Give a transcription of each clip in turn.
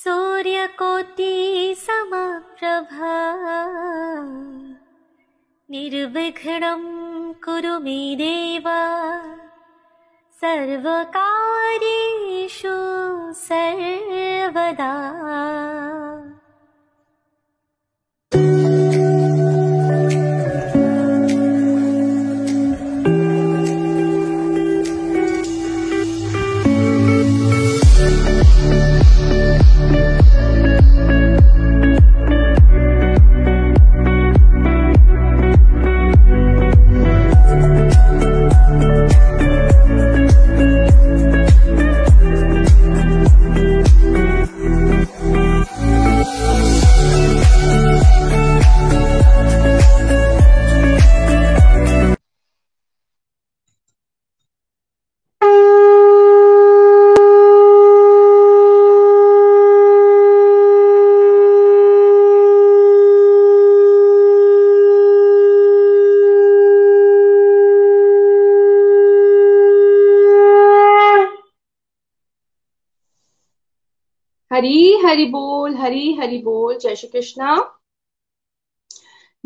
सूर्यकोटि समप्रभ निर्विघ्नं कुरु मे देव। सर्वकार्येषु सर्वदा हरी हरि बोल, हरी हरि बोल। जय श्री कृष्णा।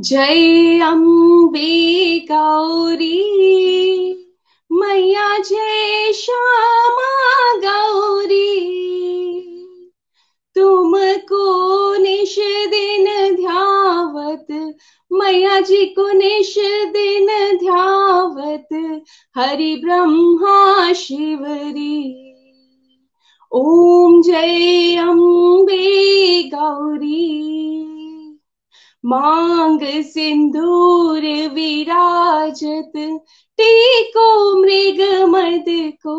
जय अम्बे गौरी। मैया जय श्यामा गौरी। तुमको निश दिन ध्यावत। मैया जी को निश दिन ध्यावत। हरि ब्रह्मा शिवरी। ॐ जय अम्बे गौरी। मांग सिंदूर विराजत, टीको मृग मद को।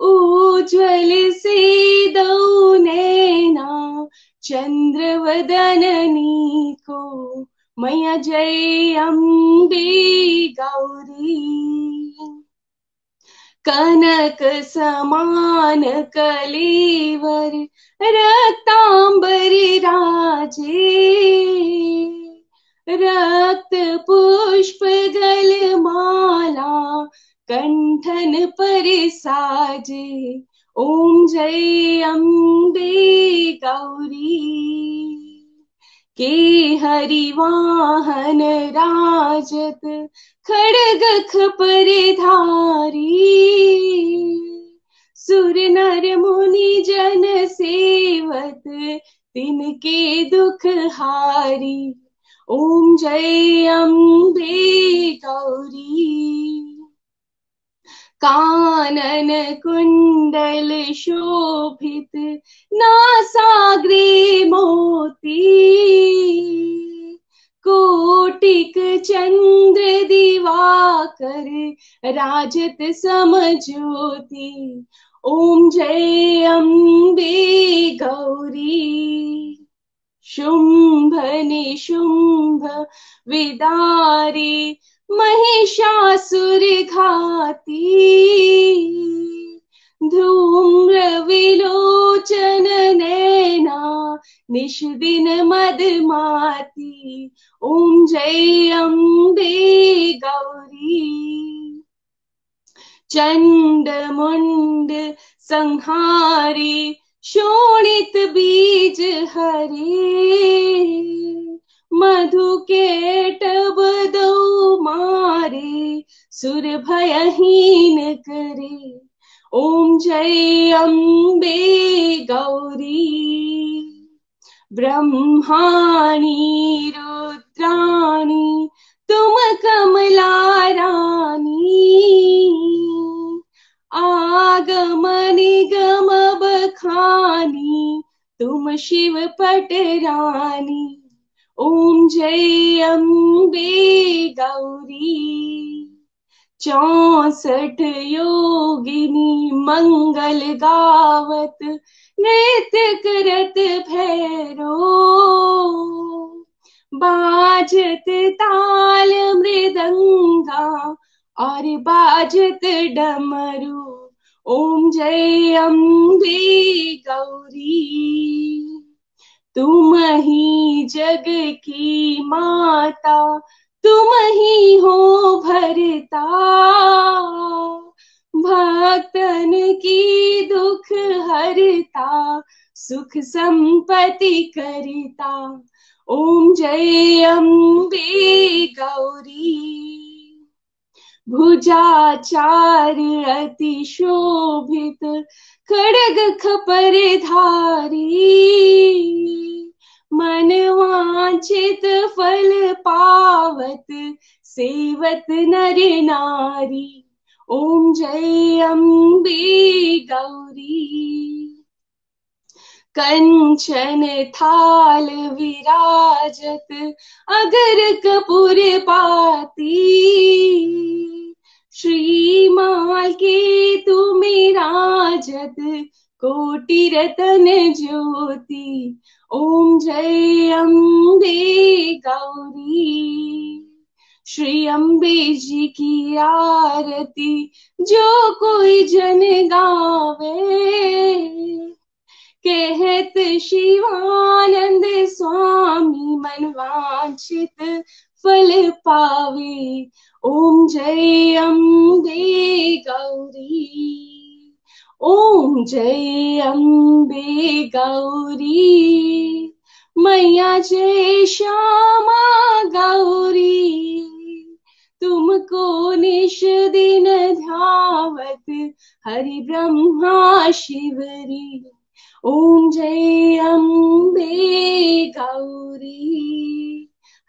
उज्ज्वल से दौ नैना चंद्र वदननी को मैया जय अम्बे गौरी। कनक समान कलेवर रक्तांबरी राजे। रक्त पुष्प गल माला कंठन पर साजे ओम जय अम्बे गौरी। के हरिवाहन राजत, खड़ग खपर धारी। सुर नर मुनि जन सेवत, तिनके दुख हारी। ओम जय अम्बे गौरी। कानन कुंडल शोभित नासाग्रे मोती। कोटिक चंद्र दिवाकर राजत समझोती ओम जय अम्बे गौरी। शुंभ निशुंभ विदारी महिषासुर घाती, धूम्र विलोचन नैना निष्दिन मदमाती ओम जय अम्बे गौरी। चंड मुंड संहारी, शोणित बीज हरे। मधु के टब दो मारे, सुर भयहीन करे। ओम जय अम्बे गौरी। ब्रह्माणी रुद्राणी, तुम कमला रानी। आगम निगम बखानी, तुम शिव पटरानी ओम जय अम्बे गौरी। चौसठ योगिनी मंगल गावत नृत्य करत भैरो। बाजत ताल मृदंगा, और बाजत डमरू। ओम जय अम्बे गौरी। तुम ही जग की माता, तुम ही हो भरता। भक्तन की दुख हरता, सुख संपत्ति करता। ओम जय अम्बे गौरी। भुजाचार अति शोभित खड़ग खपर धारी। मन वांछित फल पावत सेवत नर नारी। ओम जय अम्बे गौरी। कंचन थाल विराजत, अगर कपूर पाती। श्रीमाल के तुम्हें राजत कोटि रतन ज्योति। ओम जय अम्बे गौरी। श्री अम्बे जी की आरती, जो कोई जन गावे। कहत शिवानंद स्वामी मनवांचित फल पावे। ओम जय अम्बे गौरी। ओम जय अम्बे गौरी। मैया जय श्यामा गौरी। तुमको निश दिन ध्यावत, हरि ब्रह्मा शिवरी। ओम जय अम्बे गौरी।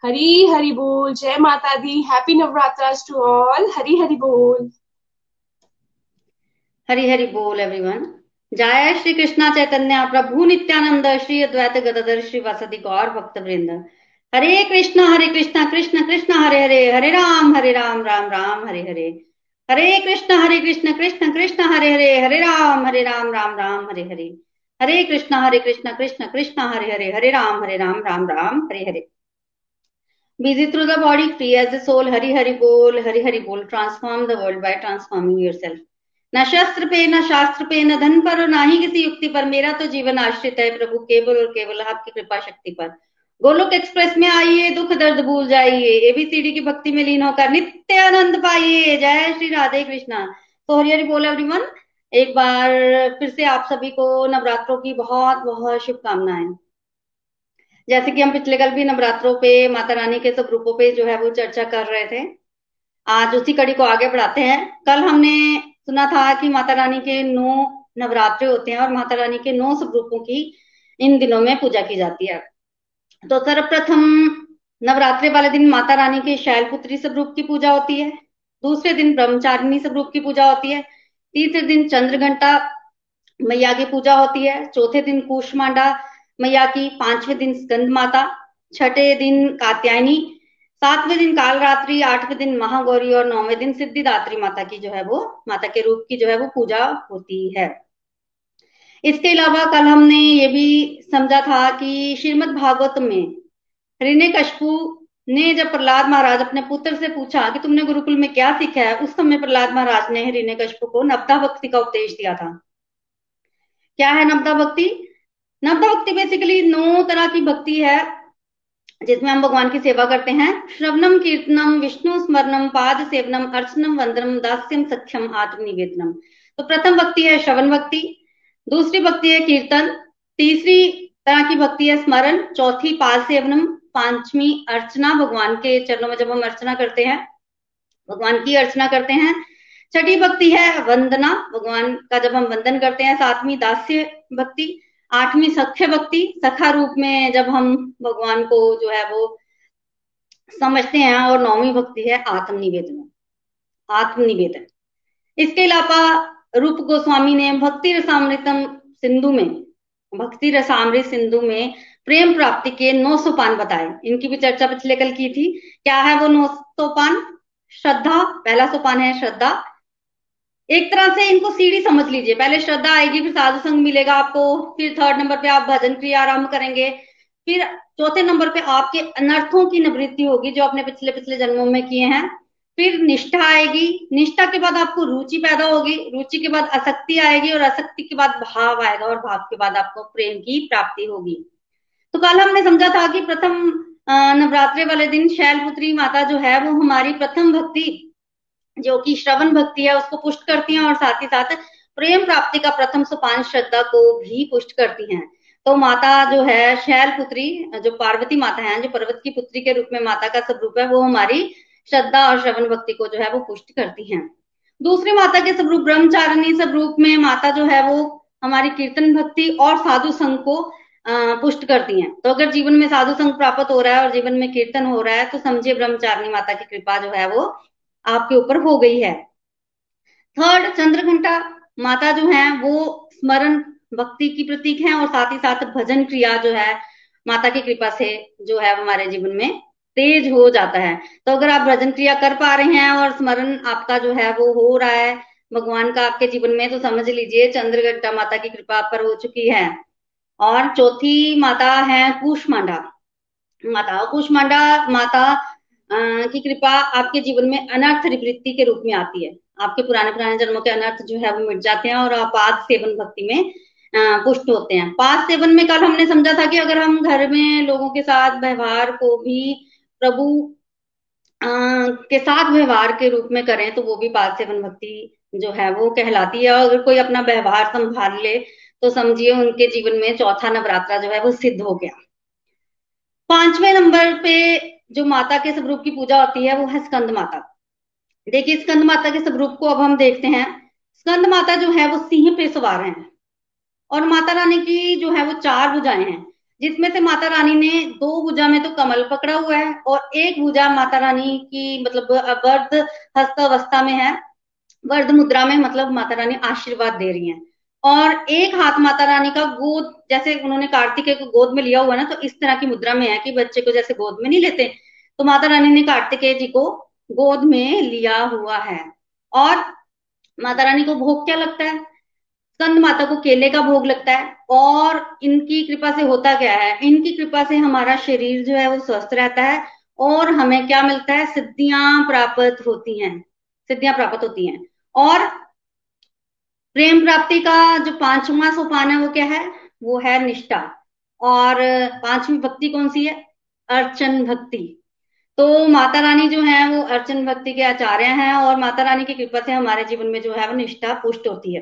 हरी हरि बोल, जय माता दी। Happy Navratras to all Hari Hari बोल। हरि हरि बोल एवरीवन जय श्री कृष्णा चैतन्य, प्रभु नित्यानंद, श्री अद्वैत गदाधर, श्री वासदि गौर भक्त वृंद Hare Krishna Hare Krishna, Krishna Krishna, Hare Hare Hare Rama Hare Rama Rama Rama, Hare Hare. Hare Krishna Hare Krishna Krishna Krishna, Hare Hare Hare Rama Hare Rama Rama Rama, Hare Hare. Hare Krishna Hare Krishna Krishna Krishna, Hare Hare Hare Rama Hare Rama Rama Rama, Hare Hare. Busy through the body, free as the soul hari hari bol hari hari bol transform the world by transforming yourself न शस्त्र पे, न शास्त्र पे, न धन पर और ना ही किसी युक्ति पर, मेरा तो जीवन आश्रित है प्रभु, केवल और केवल आपकी कृपा शक्ति पर। गोलोक एक्सप्रेस में आइए, दुख दर्द भूल जाइए एबीसीडी की भक्ति में लीन होकर नित्य आनंद पाइए। जय श्री राधे कृष्णा। तो हरि हरि बोल एवरीवन एक बार फिर से आप सभी को नवरात्रों की बहुत बहुत शुभकामनाएँ। जैसे कि हम पिछले कल भी नवरात्रों पे, माता रानी के सब रूपों पे जो है वो चर्चा कर रहे थे। आज उसी कड़ी को आगे बढ़ाते हैं। कल हमने सुना था कि माता रानी के नौ नवरात्रे होते हैं और माता रानी के नौ स्वरूपों की इन दिनों में पूजा की जाती है। तो सर्वप्रथम नवरात्रे वाले दिन माता रानी के शैलपुत्री स्वरूप की पूजा होती है। दूसरे दिन ब्रह्मचारिणी स्वरूप की पूजा होती है। तीसरे दिन चंद्र घंटा मैया की पूजा होती है, चौथे दिन कुशमांडा मैया की, पाँचवें दिन स्कंद माता छठे दिन कात्यायनी, सातवें दिन कालरात्रि, आठवें दिन महागौरी और नौवें दिन सिद्धिदात्री माता की जो है वो, माता के रूप की जो है वो पूजा होती है। इसके अलावा कल हमने ये भी समझा था कि श्रीमद भागवत में ऋणे कशपू ने जब प्रहलाद महाराज अपने पुत्र से पूछा कि तुमने गुरुकुल में क्या सीखा है, उस समय प्रहलाद महाराज ने ऋणे कशपू को नवदा भक्ति का उपदेश दिया था। क्या है नवदा भक्ति? नवदा भक्ति बेसिकली नौ तरह की भक्ति है, जिसमें हम भगवान की सेवा करते हैं। श्रवणम, कीर्तनम, विष्णु स्मरणम, पाद सेवनम, अर्चनम, वंदनम, दास्यम, सख्यम, आत्मनिवेदनम। तो प्रथम भक्ति है श्रवण भक्ति, दूसरी भक्ति है कीर्तन, तीसरी तरह की भक्ति है स्मरण, चौथी पाद सेवनम पांचवी अर्चना भगवान के चरणों में जब हम अर्चना करते हैं, भगवान की अर्चना करते हैं छठी भक्ति है वंदना, भगवान का जब हम वंदन करते हैं, सातवीं दास्य भक्ति, आठवीं सख्य भक्ति, सखा रूप में जब हम भगवान को जो है वो समझते हैं और नौवीं भक्ति है आत्मनिवेदन आत्मनिवेदन। इसके अलावा रूप गोस्वामी ने भक्ति रसामृतम सिंधु में, भक्ति रसामृत सिंधु में प्रेम प्राप्ति के नौ सोपान बताए। इनकी भी चर्चा पिछले कल की थी। क्या है वो नौ सोपान श्रद्धा, पहला सोपान है श्रद्धा। एक तरह से इनको सीढ़ी समझ लीजिए। पहले श्रद्धा आएगी, फिर साधु संग मिलेगा आपको, फिर थर्ड नंबर पे आप भजन क्रिया आरंभ करेंगे, फिर चौथे नंबर पे आपके अनर्थों की निवृत्ति होगी, जो आपने पिछले पिछले जन्मों में किए हैं। फिर निष्ठा आएगी। निष्ठा के बाद आपको रुचि पैदा होगी। रुचि के बाद आसक्ति आएगी और आसक्ति के बाद भाव आएगा और भाव के बाद आपको प्रेम की प्राप्ति होगी। तो कल हमने समझा था कि प्रथम नवरात्रि वाले दिन शैलपुत्री माता जो है वो हमारी प्रथम भक्ति, जो कि श्रवण भक्ति है, उसको पुष्ट करती हैं और साथ ही साथ प्रेम प्राप्ति का प्रथम सोपान श्रद्धा को भी पुष्ट करती हैं। तो माता जो है शैल पुत्री जो पार्वती माता है, जो पर्वत की पुत्री के रूप में माता का स्वरूप है, वो हमारी श्रद्धा और श्रवण भक्ति को जो है वो पुष्ट करती हैं। दूसरी माता के स्वरूप ब्रह्मचारिणी स्वरूप में माता जो है वो हमारी कीर्तन भक्ति और साधु संघ को पुष्ट करती हैं। तो अगर जीवन में साधु संघ प्राप्त हो रहा है और जीवन में कीर्तन हो रहा है तो समझिए ब्रह्मचारिणी माता की कृपा जो है वो आपके ऊपर हो गई है। थर्ड चंद्र घंटा माता जो है, वो स्मरण भक्ति की प्रतीक है और साथ ही साथ भजन क्रिया जो है, माता की कृपा से जो है हमारे जीवन में तेज हो जाता है। तो अगर आप भजन क्रिया कर पा रहे हैं और स्मरण आपका जो है वो हो रहा है, भगवान का आपके जीवन में तो समझ लीजिए चंद्रघंटा माता की कृपा पर हो चुकी है। और चौथी माता है कुशमांडा माता कुशमांडा माता की कृपा आपके जीवन में अनर्थ निवृत्ति के रूप में आती है। आपके पुराने पुराने जन्मों के अनर्थ जो है वो मिट जाते हैं और आप आज सेवन भक्ति में पुष्ट होते हैं। पाँच सेवन में कल हमने समझा था कि अगर हम घर में लोगों के साथ व्यवहार को भी प्रभु के साथ व्यवहार के रूप में करें तो वो भी पाँच सेवन भक्ति जो है वो कहलाती है। और अगर कोई अपना व्यवहार संभाल ले तो समझिए उनके जीवन में चौथा नवरात्रा जो है वो सिद्ध हो गया। पाँचवें नंबर पे जो माता के स्वरूप की पूजा होती है, वो है स्कंद माता। देखिए, स्कंद माता के स्वरूप को अब हम देखते हैं। स्कंद माता जो है वो सिंह पे सवार है और माता रानी की जो है वो चार भुजाएँ हैं, जिसमें से माता रानी ने दो भुजा में तो कमल पकड़ा हुआ है और एक भुजा माता रानी की मतलब वर्ध हस्त अवस्था में है। वर्ध मुद्रा में मतलब माता रानी आशीर्वाद दे रही हैं। और एक हाथ माता रानी का गोद, जैसे उन्होंने कार्तिकेय को गोद में लिया हुआ ना तो इस तरह की मुद्रा में है कि बच्चे को जैसे गोद में नहीं लेते। तो माता रानी ने कार्तिकेय जी को गोद में लिया हुआ है। और माता रानी को भोग क्या लगता है? स्कंद माता को केले का भोग लगता है। और इनकी कृपा से होता क्या है? इनकी कृपा से हमारा शरीर जो है वो स्वस्थ रहता है और हमें क्या मिलता है? सिद्धियाँ प्राप्त होती हैं। सिद्धियाँ प्राप्त होती हैं। और प्रेम प्राप्ति का जो पांचवा सोपान है वो क्या है? वो है निष्ठा। और पांचवी भक्ति कौन सी है? अर्चन भक्ति। तो माता रानी जो है, वो अर्चन भक्ति के आचार्य हैं और माता रानी की कृपा से हमारे जीवन में जो है, वो निष्ठा पुष्ट होती है।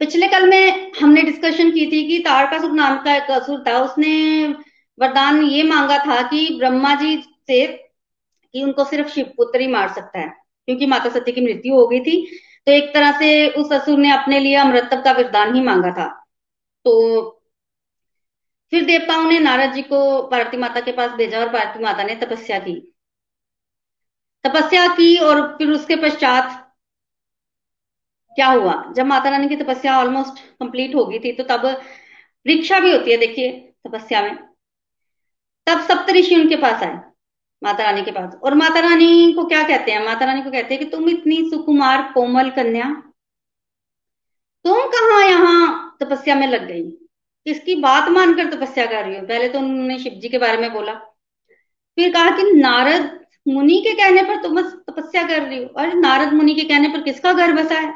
पिछले कल में हमने डिस्कशन की थी कि तारकासुर नाम का एक असुर था। उसने वरदान ये मांगा था कि ब्रह्मा जी से कि उनको सिर्फ़ शिवपुत्र ही मार सकता है, क्योंकि माता सती की मृत्यु हो गई थी। तो एक तरह से उस असुर ने अपने लिए अमृतत्व का वरदान ही मांगा था। तो फिर देवताओं ने नारद जी को पार्वती माता के पास भेजा और पार्वती माता ने तपस्या की। तपस्या की और फिर उसके पश्चात क्या हुआ? जब माता रानी की तपस्या ऑलमोस्ट कंप्लीट हो गई थी तो तब परीक्षा भी होती है, देखिए, तपस्या में। तब सप्त ऋषि उनके पास आए। माता रानी के पास। और माता रानी को क्या कहते हैं? माता रानी को कहते हैं कि तुम इतनी सुकुमार, कोमल कन्या, तुम कहा यहाँ तपस्या में लग गई? किसकी बात मानकर तपस्या कर रही हो? पहले तो उन्होंने शिव जी के बारे में बोला। फिर कहा कि नारद मुनि के कहने पर तुम तपस्या कर रही हो। और नारद मुनि के कहने पर किसका घर बसा है?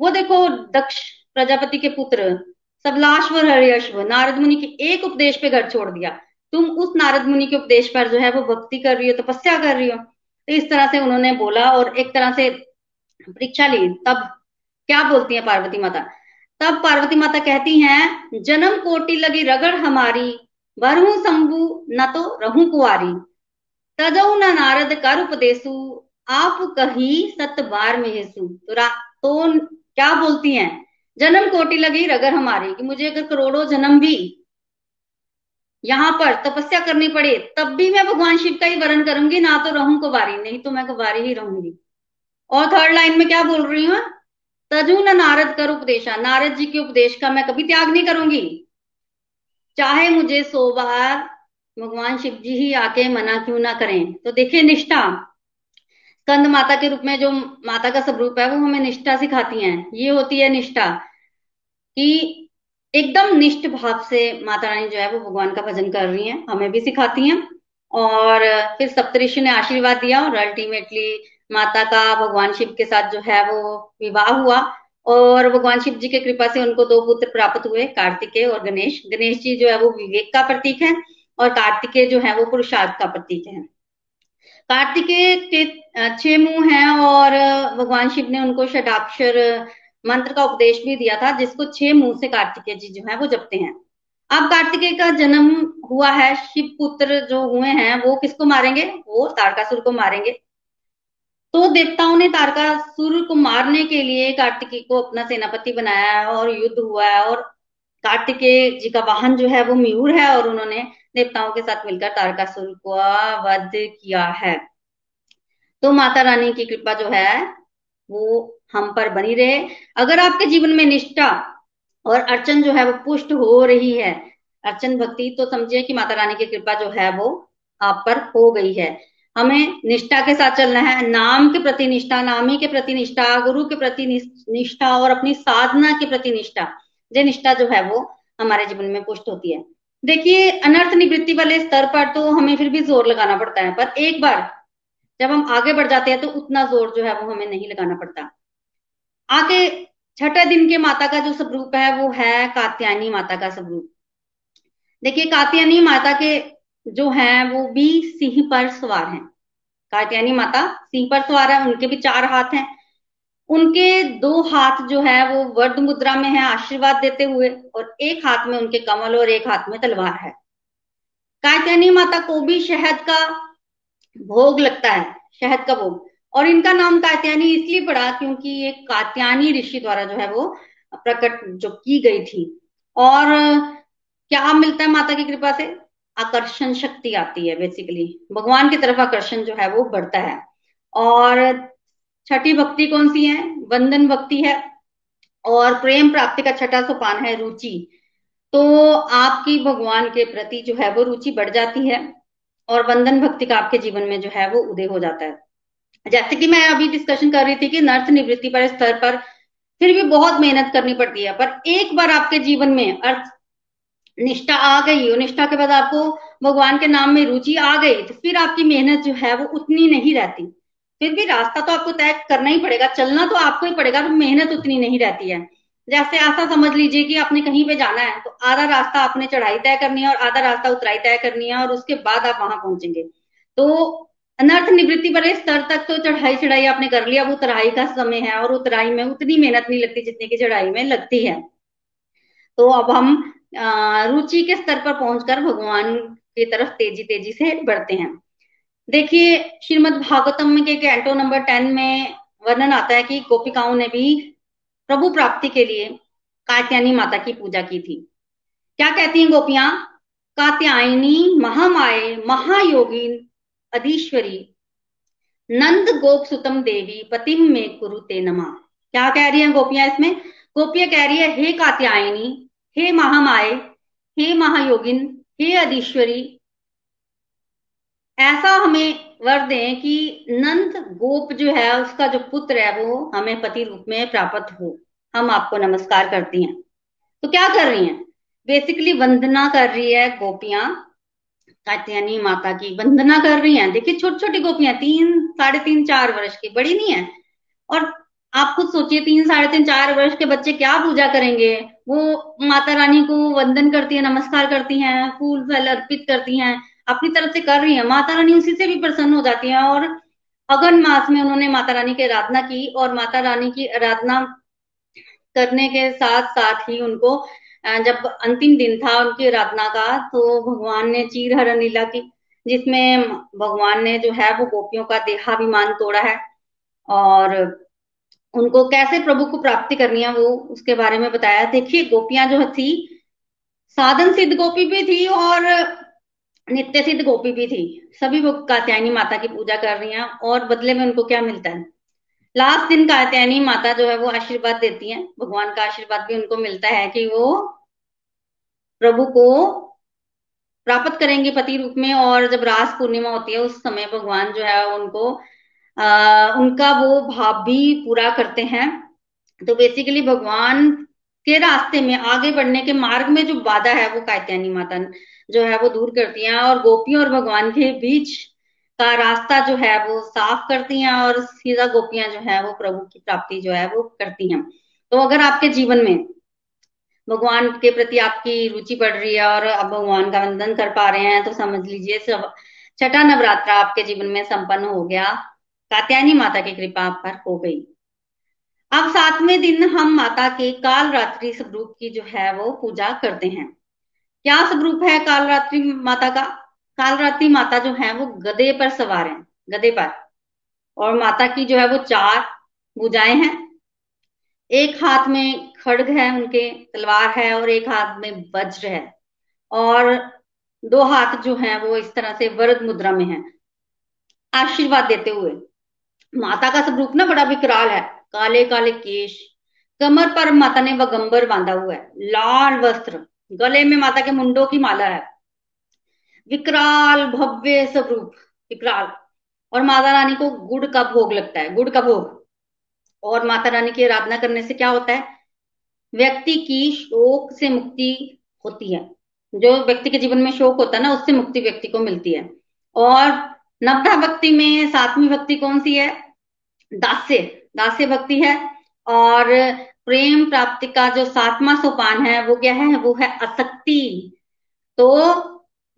वो देखो दक्ष प्रजापति के पुत्र, सबलाश्वर हरियश्व नारद मुनि के एक उपदेश पे घर छोड़ दिया। तुम उस नारद मुनि के उपदेश पर जो है वो भक्ति कर रही हो तपस्या कर रही हो। तो इस तरह से उन्होंने बोला और एक तरह से परीक्षा ली। तब क्या बोलती है पार्वती माता? तब पार्वती माता कहती हैं जन्म कोटि लगी रगड़ हमारी बरहू शंभु न तो रहू कुआरी। तजऊ न नारद कर उपदेशु आप कही सत बार में तो, तो क्या बोलती हैं? जन्म कोटि लगी रगर हमारी कि मुझे अगर करोड़ों जन्म भी यहाँ पर तपस्या करनी पड़े, तब भी मैं भगवान शिव का ही वर्ण करूँगी, ना तो रहूँ कुवारी, नहीं तो मैं कुवारी ही रहूँगी। और थर्ड लाइन में क्या बोल रही हूँ? तजु न नारद कर उपदेशा। नारद जी के उपदेश का मैं कभी त्याग नहीं करूँगी। चाहे मुझे सो बार भगवान शिव जी ही आके मना क्यों ना करें? तो देखिए निष्ठा। स्कंद माता के रूप में जो माता का स्वरूप है, वो हमें निष्ठा सिखाती है। ये होती है निष्ठा कि एकदम निष्ठ भाव से माता रानी जो है वो भगवान का भजन कर रही हैं, हमें भी सिखाती हैं। और फिर सप्तऋषि ने आशीर्वाद दिया और अल्टीमेटली माता का भगवान शिव के साथ जो है वो विवाह हुआ। और भगवान शिव जी के कृपा से उनको दो पुत्र प्राप्त हुए कार्तिकेय और गणेश। गणेश जी जो है वो विवेक का प्रतीक है और कार्तिकेय जो है वो पुरुषार्थ का प्रतीक है। कार्तिकेय के छह मुँह हैं और भगवान शिव ने उनको षडाक्षर मंत्र का उपदेश भी दिया था, जिसको छह मुँह से कार्तिकेय जी जो है वो जपते हैं। अब कार्तिकेय का जन्म हुआ है, शिव पुत्र जो हुए हैं, वो किसको मारेंगे? वो तारकासुर को मारेंगे। तो देवताओं ने तारकासुर को मारने के लिए कार्तिकेय को अपना सेनापति बनाया है और युद्ध हुआ है और कार्तिकेय जी का वाहन जो है वो मयूर है और उन्होंने देवताओं के साथ मिलकर तारकासुर को वध किया है। तो माता रानी की कृपा जो है वो हम पर बनी रहे। अगर आपके जीवन में निष्ठा और अर्चन जो है वो पुष्ट हो रही है, अर्चन भक्ति तो समझिए कि माता रानी की कृपा जो है वो आप पर हो गई है। हमें निष्ठा के साथ चलना है। नाम के प्रति निष्ठा नामी के प्रति निष्ठा गुरु के प्रति निष्ठा और अपनी साधना के प्रति निष्ठा ये निष्ठा जो है वो हमारे जीवन में पुष्ट होती है। देखिए, अनर्थ निवृत्ति वाले स्तर पर तो हमें फिर भी ज़ोर लगाना पड़ता है, पर एक बार जब हम आगे बढ़ जाते हैं तो उतना ज़ोर जो है वो हमें नहीं लगाना पड़ता। आगे छठे दिन के माता का जो स्वरूप है, वो है कात्यायनी माता का स्वरूप देखिए, कात्यायनी माता के जो है, वो भी सिंह पर सवार हैं। कात्यायनी माता सिंह पर सवार है, उनके भी चार हाथ हैं। उनके दो हाथ जो है, वो वर्द मुद्रा में है, आशीर्वाद देते हुए, और एक हाथ में उनके कमल और एक हाथ में तलवार है। कात्यायनी माता को भी शहद का भोग लगता है, शहद का भोग। और इनका नाम कात्यानी इसलिए पड़ा क्योंकि ये कात्यानी ऋषि द्वारा जो है वो प्रकट जो की गई थी। और क्या मिलता है माता की कृपा से? आकर्षण शक्ति आती है बेसिकली भगवान की तरफ़ आकर्षण जो है वो बढ़ता है। और छठी भक्ति कौन सी है? वंदन भक्ति है। और प्रेम प्राप्ति का छठा सोपान है रुचि। तो आपकी भगवान के प्रति जो है वो रुचि बढ़ जाती है। और वंदन भक्ति का आपके जीवन में जो है वो उदय हो जाता है। जैसे कि मैं अभी डिस्कशन कर रही थी कि नर्थ निवृत्ति पर स्तर पर फिर भी बहुत मेहनत करनी पड़ती है, पर एक बार आपके जीवन में अर्थ निष्ठा आ गई, और निष्ठा के बाद आपको भगवान के नाम में रुचि आ गई तो फिर आपकी मेहनत जो है वो उतनी नहीं रहती। फिर भी रास्ता तो आपको तय करना ही पड़ेगा, चलना तो आपको ही पड़ेगा तो मेहनत उतनी नहीं रहती है। जैसे ऐसा समझ लीजिए कि आपने कहीं पे जाना है तो आधा रास्ता आपने चढ़ाई तय करनी है और आधा रास्ता उतराई तय करनी है और उसके बाद आप वहाँ पहुँचेंगे। तो अनर्थ निवृत्ति वाले स्तर तक तो चढ़ाई चढ़ाई आपने कर लिया, अब उतराई का समय है और उतराई में उतनी मेहनत नहीं लगती जितनी की चढ़ाई में लगती है। तो अब हम रुचि के स्तर पर पहुंचकर भगवान की तरफ़ तेज़ी तेज़ी से बढ़ते हैं। देखिए श्रीमद भागवतम के कैंटो नंबर टेन में वर्णन आता है कि गोपिकाओं ने भी प्रभु प्राप्ति के लिए कात्यायनी माता की पूजा की थी। क्या कहती हैं गोपियाँ? कात्यायनी महामाए महायोगी अधीश्वरी, नंद गोप सुतम देवी पतिम में कुरु ते नमा। क्या कह रही हैं गोपियाँ इसमें? गोपियाँ कह रही है, हे कात्यायनी, हे महामाए हे महायोगिन, हे अधीश्वरी, ऐसा हमें वर दें कि नंद गोप जो है, उसका जो पुत्र है, वो हमें पति रूप में प्राप्त हो। हम आपको नमस्कार करती हैं। तो क्या कर रही हैं? बेसिकली वंदना कर रही है गोपियाँ, कात्यायनी माता की वंदना कर रही हैं। देखिए छोटी छोटी गोपियाँ, तीन, साढ़े तीन, चार वर्ष की, बड़ी नहीं है। और आप खुद सोचिए, तीन, साढ़े तीन, चार वर्ष के बच्चे क्या पूजा करेंगे? वो माता रानी को वंदन करती है, नमस्कार करती हैं, फूल फल अर्पित करती हैं। अपनी तरफ़ से कर रही है। माता रानी उसी से भी प्रसन्न हो जाती है और अगन मास में उन्होंने माता रानी की आराधना की और माता रानी की आराधना करने के साथ साथ ही उनको जब अंतिम दिन था उनकी आराधना का तो भगवान ने चीर हरण लीला की, जिसमें भगवान ने जो है वो गोपियों का देहाभिमान तोड़ा है और उनको कैसे प्रभु को प्राप्ति करनी है वो उसके बारे में बताया। देखिए, गोपियाँ जो थी, साधन सिद्ध गोपी भी थी और नित्य सिद्ध गोपी भी थी। सभी वो कात्यायनी माता की पूजा कर रही हैं और बदले में उनको क्या मिलता है? लास्ट दिन कात्यायनी माता जो है वो आशीर्वाद देती हैं। भगवान का आशीर्वाद भी उनको मिलता है कि वो प्रभु को प्राप्त करेंगे पति रूप में और जब रास पूर्णिमा होती है उस समय भगवान जो है उनको आ, उनका वो भाव भी पूरा करते हैं। तो बेसिकली भगवान के रास्ते में आगे बढ़ने के मार्ग में जो बाधा है वो कात्यायनी माता जो है वो दूर करती हैं और गोपियों और भगवान के बीच का रास्ता जो है वो साफ़ करती हैं और सीधा गोपियाँ जो है वो प्रभु की प्राप्ति जो है वो करती हैं। तो अगर आपके जीवन में भगवान के प्रति आपकी रुचि बढ़ रही है और आप भगवान का वंदन कर पा रहे हैं तो समझ लीजिए छठा नवरात्रा आपके जीवन में संपन्न हो गया। कात्यायनी माता की कृपा आप पर हो गई। अब सातवें दिन हम माता के काल रात्रि स्वरूप की जो है वो पूजा करते हैं। क्या स्वरूप है कालरात्रि माता का? कालरात्रि माता जो है, वो गधे पर सवार है, गधे पर। और माता की जो है, वो चार भुजाएँ हैं। एक हाथ में खड़ग है, उनके तलवार है, और एक हाथ में वज्र है। और दो हाथ जो हैं, वो इस तरह से वरद मुद्रा में है। आशीर्वाद देते हुए। माता का स्वरूप ना बड़ा विकराल है। काले काले केश। कमर पर माता ने वगंबर बांधा हुआ है। लाल वस्त्र। गले में माता के मुंडों की माला है। विकराल भव्य स्वरूप, विकराल। और माता रानी को गुड़ का भोग लगता है, गुड़ का भोग। और माता रानी की आराधना करने से क्या होता है? व्यक्ति की शोक से मुक्ति होती है। जो व्यक्ति के जीवन में शोक होता है ना, उससे मुक्ति व्यक्ति को मिलती है। और नवधा भक्ति में सातवीं भक्ति कौन सी है? दास्य। दास्य भक्ति है। और प्रेम प्राप्ति का जो सातवां सोपान है, वो क्या है? वो है असक्ति तो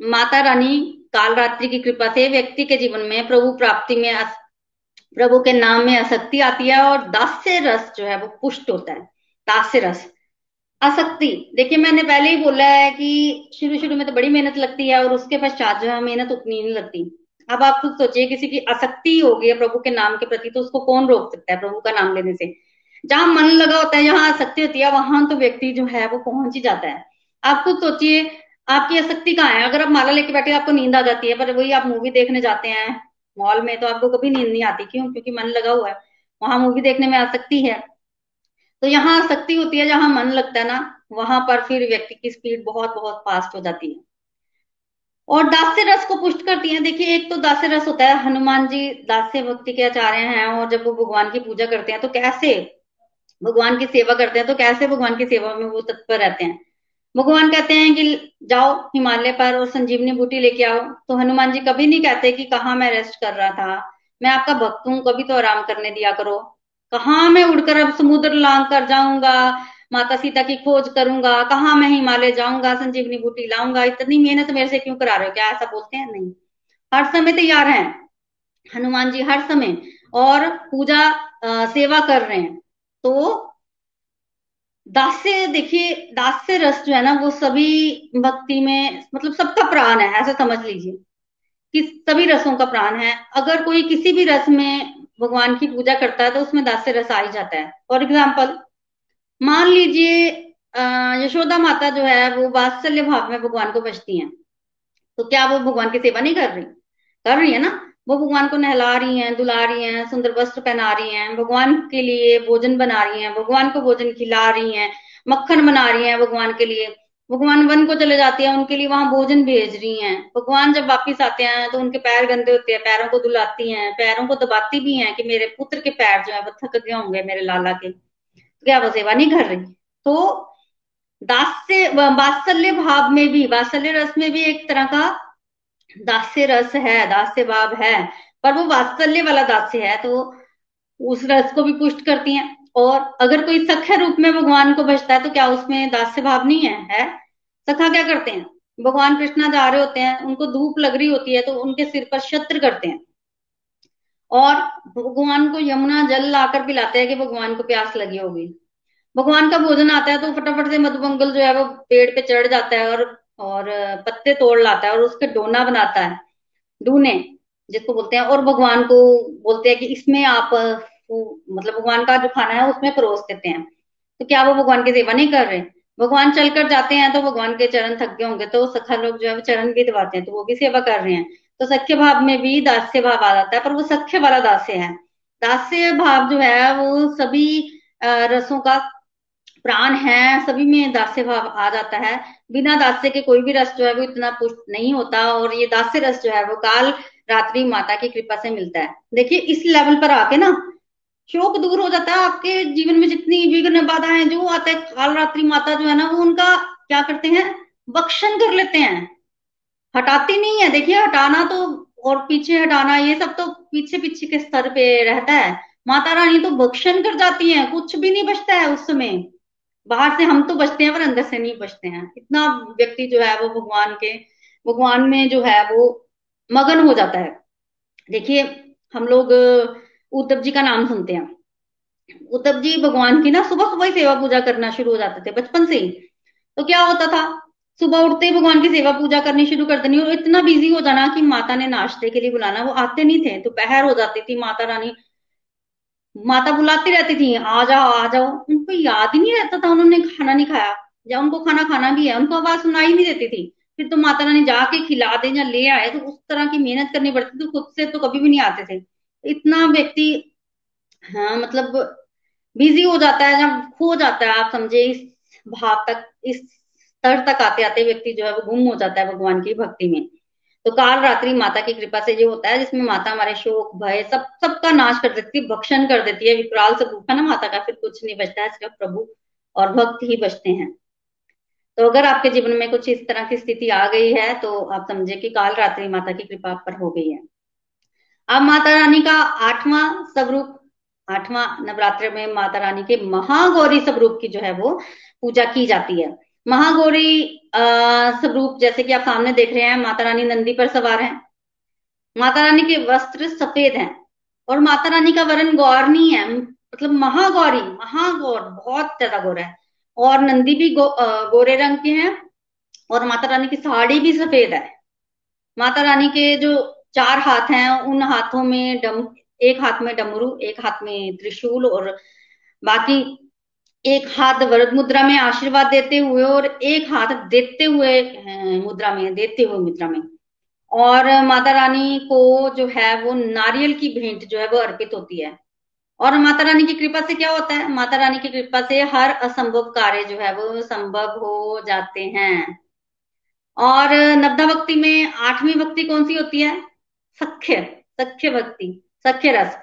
माता रानी काल रात्रि की कृपा से व्यक्ति के जीवन में प्रभु प्राप्ति में प्रभु के नाम में आसक्ति आती है और दास्य रस जो है वो पुष्ट होता है। दास्य रस। आसक्ति। देखिए, मैंने पहले ही बोला है कि शुरू शुरू में तो बड़ी मेहनत लगती है और उसके पश्चात जो है मेहनत उतनी नहीं लगती। अब आप खुद सोचिए, किसी की आसक्ति हो गई है प्रभु के नाम के प्रति तो उसको कौन रोक सकता है प्रभु का नाम लेने से? जहाँ मन लगा होता है, जहाँ आसक्ति होती है, वहाँ तो व्यक्ति जो है वो पहुँच ही जाता है। आप खुद सोचिए, आपकी आसक्ति कहाँ है? अगर आप माला लेके बैठे आपको नींद आ जाती है, पर वही आप मूवी देखने जाते हैं मॉल में तो आपको कभी नींद नहीं आती। क्यों? क्योंकि मन लगा हुआ है। वहाँ मूवी देखने में आसक्ति है। तो यहाँ आसक्ति होती है, जहाँ मन लगता है ना, वहाँ पर फिर व्यक्ति की स्पीड बहुत बहुत फास्ट हो जाती है। और दास्य रस को पुष्ट करती है। देखिए, एक तो दास्य रस होता है, हनुमान जी दास्य भक्ति के आचार्य हैं, और जब वो भगवान की पूजा करते हैं तो कैसे भगवान की सेवा करते हैं तो कैसे भगवान की सेवा में वो तत्पर रहते हैं? भगवान कहते हैं कि जाओ हिमालय पर और संजीवनी बूटी लेके आओ। तो हनुमान जी कभी नहीं कहते कि कहा मैं रेस्ट कर रहा था। मैं आपका भक्त हूँ, कभी तो आराम करने दिया करो। कहा मैं उड़कर अब समुद्र लांग कर जाऊँगा, माता सीता की खोज करूँगा, कहा मैं हिमालय जाऊँगा, संजीवनी बूटी लाऊँगा? इतनी मेहनत मेरे से क्यों करा रहे हो? क्या ऐसा बोलते हैं? नहीं। हर समय तैयार हैं। हनुमान जी हर समय और पूजा सेवा कर रहे हैं। तो दास्य देखिए दास्य रस जो है ना, वो सभी भक्ति में मतलब सबका प्राण है, ऐसा समझ लीजिए कि सभी रसों का प्राण है। अगर कोई किसी भी रस में भगवान की पूजा करता है तो उसमें दास्य रस आ ही जाता है। फॉर एग्ज़ाम्पल मान लीजिए यशोदा माता जो है, वो वात्सल्य भाव में भगवान को बचती हैं। तो क्या वो भगवान की सेवा नहीं कर रही? कर रही है ना? वो भगवान को नहला रही हैं, दुला रही हैं, सुंदर वस्त्र पहना रही हैं, भगवान के लिए भोजन बना रही हैं, भगवान को भोजन खिला रही हैं, मक्खन बना रही हैं भगवान के लिए। भगवान वन को चले जाते हैं, उनके लिए वहाँ भोजन भेज रही हैं। भगवान जब वापिस आते हैं तो उनके पैर गंदे होते हैं, पैरों को दुलाती हैं, पैरों को दबाती भी हैं कि मेरे पुत्र के पैर जो है, वो थक गए होंगे मेरे लाला के। तो क्या वो सेवा नहीं कर रही? तो दास्य वात्सल्य भाव में भी, वात्सल्य रस में भी एक तरह का दास्य रस है, दास्य भाव है, पर वो वात्सल्य वाला दास्य है तो उस रस को भी पुष्ट करती हैं। और अगर कोई सख्य रूप में भगवान को बचता है तो क्या उसमें दास्य भाव नहीं है? है? सखा क्या करते हैं? भगवान कृष्णा जा रहे होते हैं, उनको धूप लग रही होती है तो उनके सिर पर छत्र करते हैं। और भगवान को यमुना जल लाकर पिलाते हैं कि भगवान को प्यास लगी होगी। भगवान का भोजन आता है तो फटाफट से मधुमंगल जो है, वो पेड़ पे चढ़ जाता है और और पत्ते तोड़ लाता है और उसके डोना बनाता है। डूने, जिसको बोलते हैं, और भगवान को बोलते हैं कि इसमें आप मतलब भगवान का जो खाना है उसमें परोस देते हैं। तो क्या वो भगवान की सेवा नहीं कर रहे? भगवान चलकर जाते हैं तो भगवान के चरण थक गए होंगे तो सखा लोग जो है चरण भी दबाते हैं तो वो भी सेवा कर रहे हैं। तो सख्य भाव में भी दास्य भाव आ जाता है, पर वो सख्य वाला दास्य है। दास्य भाव जो है वो सभी रसों का प्राण है, सभी में दास्य भाव आ जाता है। बिना दास्य के कोई भी रस जो है वो इतना पुष्ट नहीं होता और ये दास्य रस जो है वो काल रात्रि माता की कृपा से मिलता है। देखिए, इस लेवल पर आके ना शोक दूर हो जाता है आपके जीवन में जितनी विघ्न बाधाएँ जो आता है, काल रात्रि माता जो है ना वो उनका क्या करते हैं? बख्शन कर लेते हैं। हटाती नहीं है। देखिए, हटाना तो और पीछे हटाना, ये सब तो पीछे पीछे के स्तर पे रहता है। माता रानी तो बख्शन कर जाती है, कुछ भी नहीं बचता है उस समय। बाहर से हम तो बचते हैं, पर अंदर से नहीं बचते हैं। इतना व्यक्ति जो है वो भगवान के, भगवान में जो है वो मगन हो जाता है। देखिए, हम लोग, उद्धव जी का नाम सुनते हैं। उद्धव जी भगवान की ना सुबह सुबह ही सेवा पूजा करना शुरू हो जाते थे, बचपन से ही। तो क्या होता था? सुबह उठते ही भगवान की सेवा पूजा करनी शुरू कर देनी, और इतना बिज़ी हो जाना कि माता ने नाश्ते के लिए बुलाना, वो आते नहीं थे। दोपहर तो हो जाती थी, माता रानी माता बुलाती रहती थी, आ जाओ आ जाओ। उनको याद ही नहीं रहता था, उन्होंने खाना नहीं खाया। या उनको खाना खाना भी है, उनको आवाज़ सुनाई नहीं देती थी। फिर तो माता रानी जाके खिला दे या ले आए तो उस तरह की मेहनत करनी पड़ती थी तो खुद से तो कभी भी नहीं आते थे। इतना व्यक्ति हाँ मतलब बिज़ी हो जाता है जब खो जाता है, आप समझे इस भाव तक, इस स्तर तक आते आते व्यक्ति जो है, वो गुम हो जाता है भगवान की भक्ति में। तो काल रात्रि माता की कृपा से ये होता है, जिसमें माता हमारे शोक, भय, सब, सबका नाश कर देती है, भक्षण कर देती है, विकराल से भूखा ना माता का, फिर कुछ नहीं बचता है सिर्फ़ प्रभु और भक्त ही बचते हैं। तो अगर आपके जीवन में कुछ इस तरह की स्थिति आ गई है तो आप समझे कि काल रात्रि माता की कृपा पर हो गई है। अब माता रानी का आठवां स्वरूप आठवां नवरात्र में माता रानी के महागौरी स्वरूप की जो है वो पूजा की जाती है। महागौरी स्वरूप जैसे कि आप सामने देख रहे हैं माता रानी नंदी पर सवार है। माता रानी के वस्त्र सफ़ेद हैं और माता रानी का वरण गौर नहीं है। मतलब महागौरी महागौर बहुत ज़्यादा गौर है। और नंदी भी गो, गोरे रंग के हैं और माता रानी की साड़ी भी सफ़ेद है। माता रानी के जो चार हाथ हैं उन हाथों में डम एक हाथ में डमरू एक हाथ में त्रिशूल और बाकी एक हाथ वरद मुद्रा में आशीर्वाद देते हुए और एक हाथ देते हुए मुद्रा में, देते हुए मुद्रा में। और माता रानी को जो है वो नारियल की भेंट जो है वो अर्पित होती है। और माता रानी की कृपा से क्या होता है? माता रानी की कृपा से हर असंभव कार्य जो है वो संभव हो जाते हैं। और नब्दा भक्ति में आठवीं भक्ति कौन सी होती है? सख्य सख्य भक्ति, सख्य रस।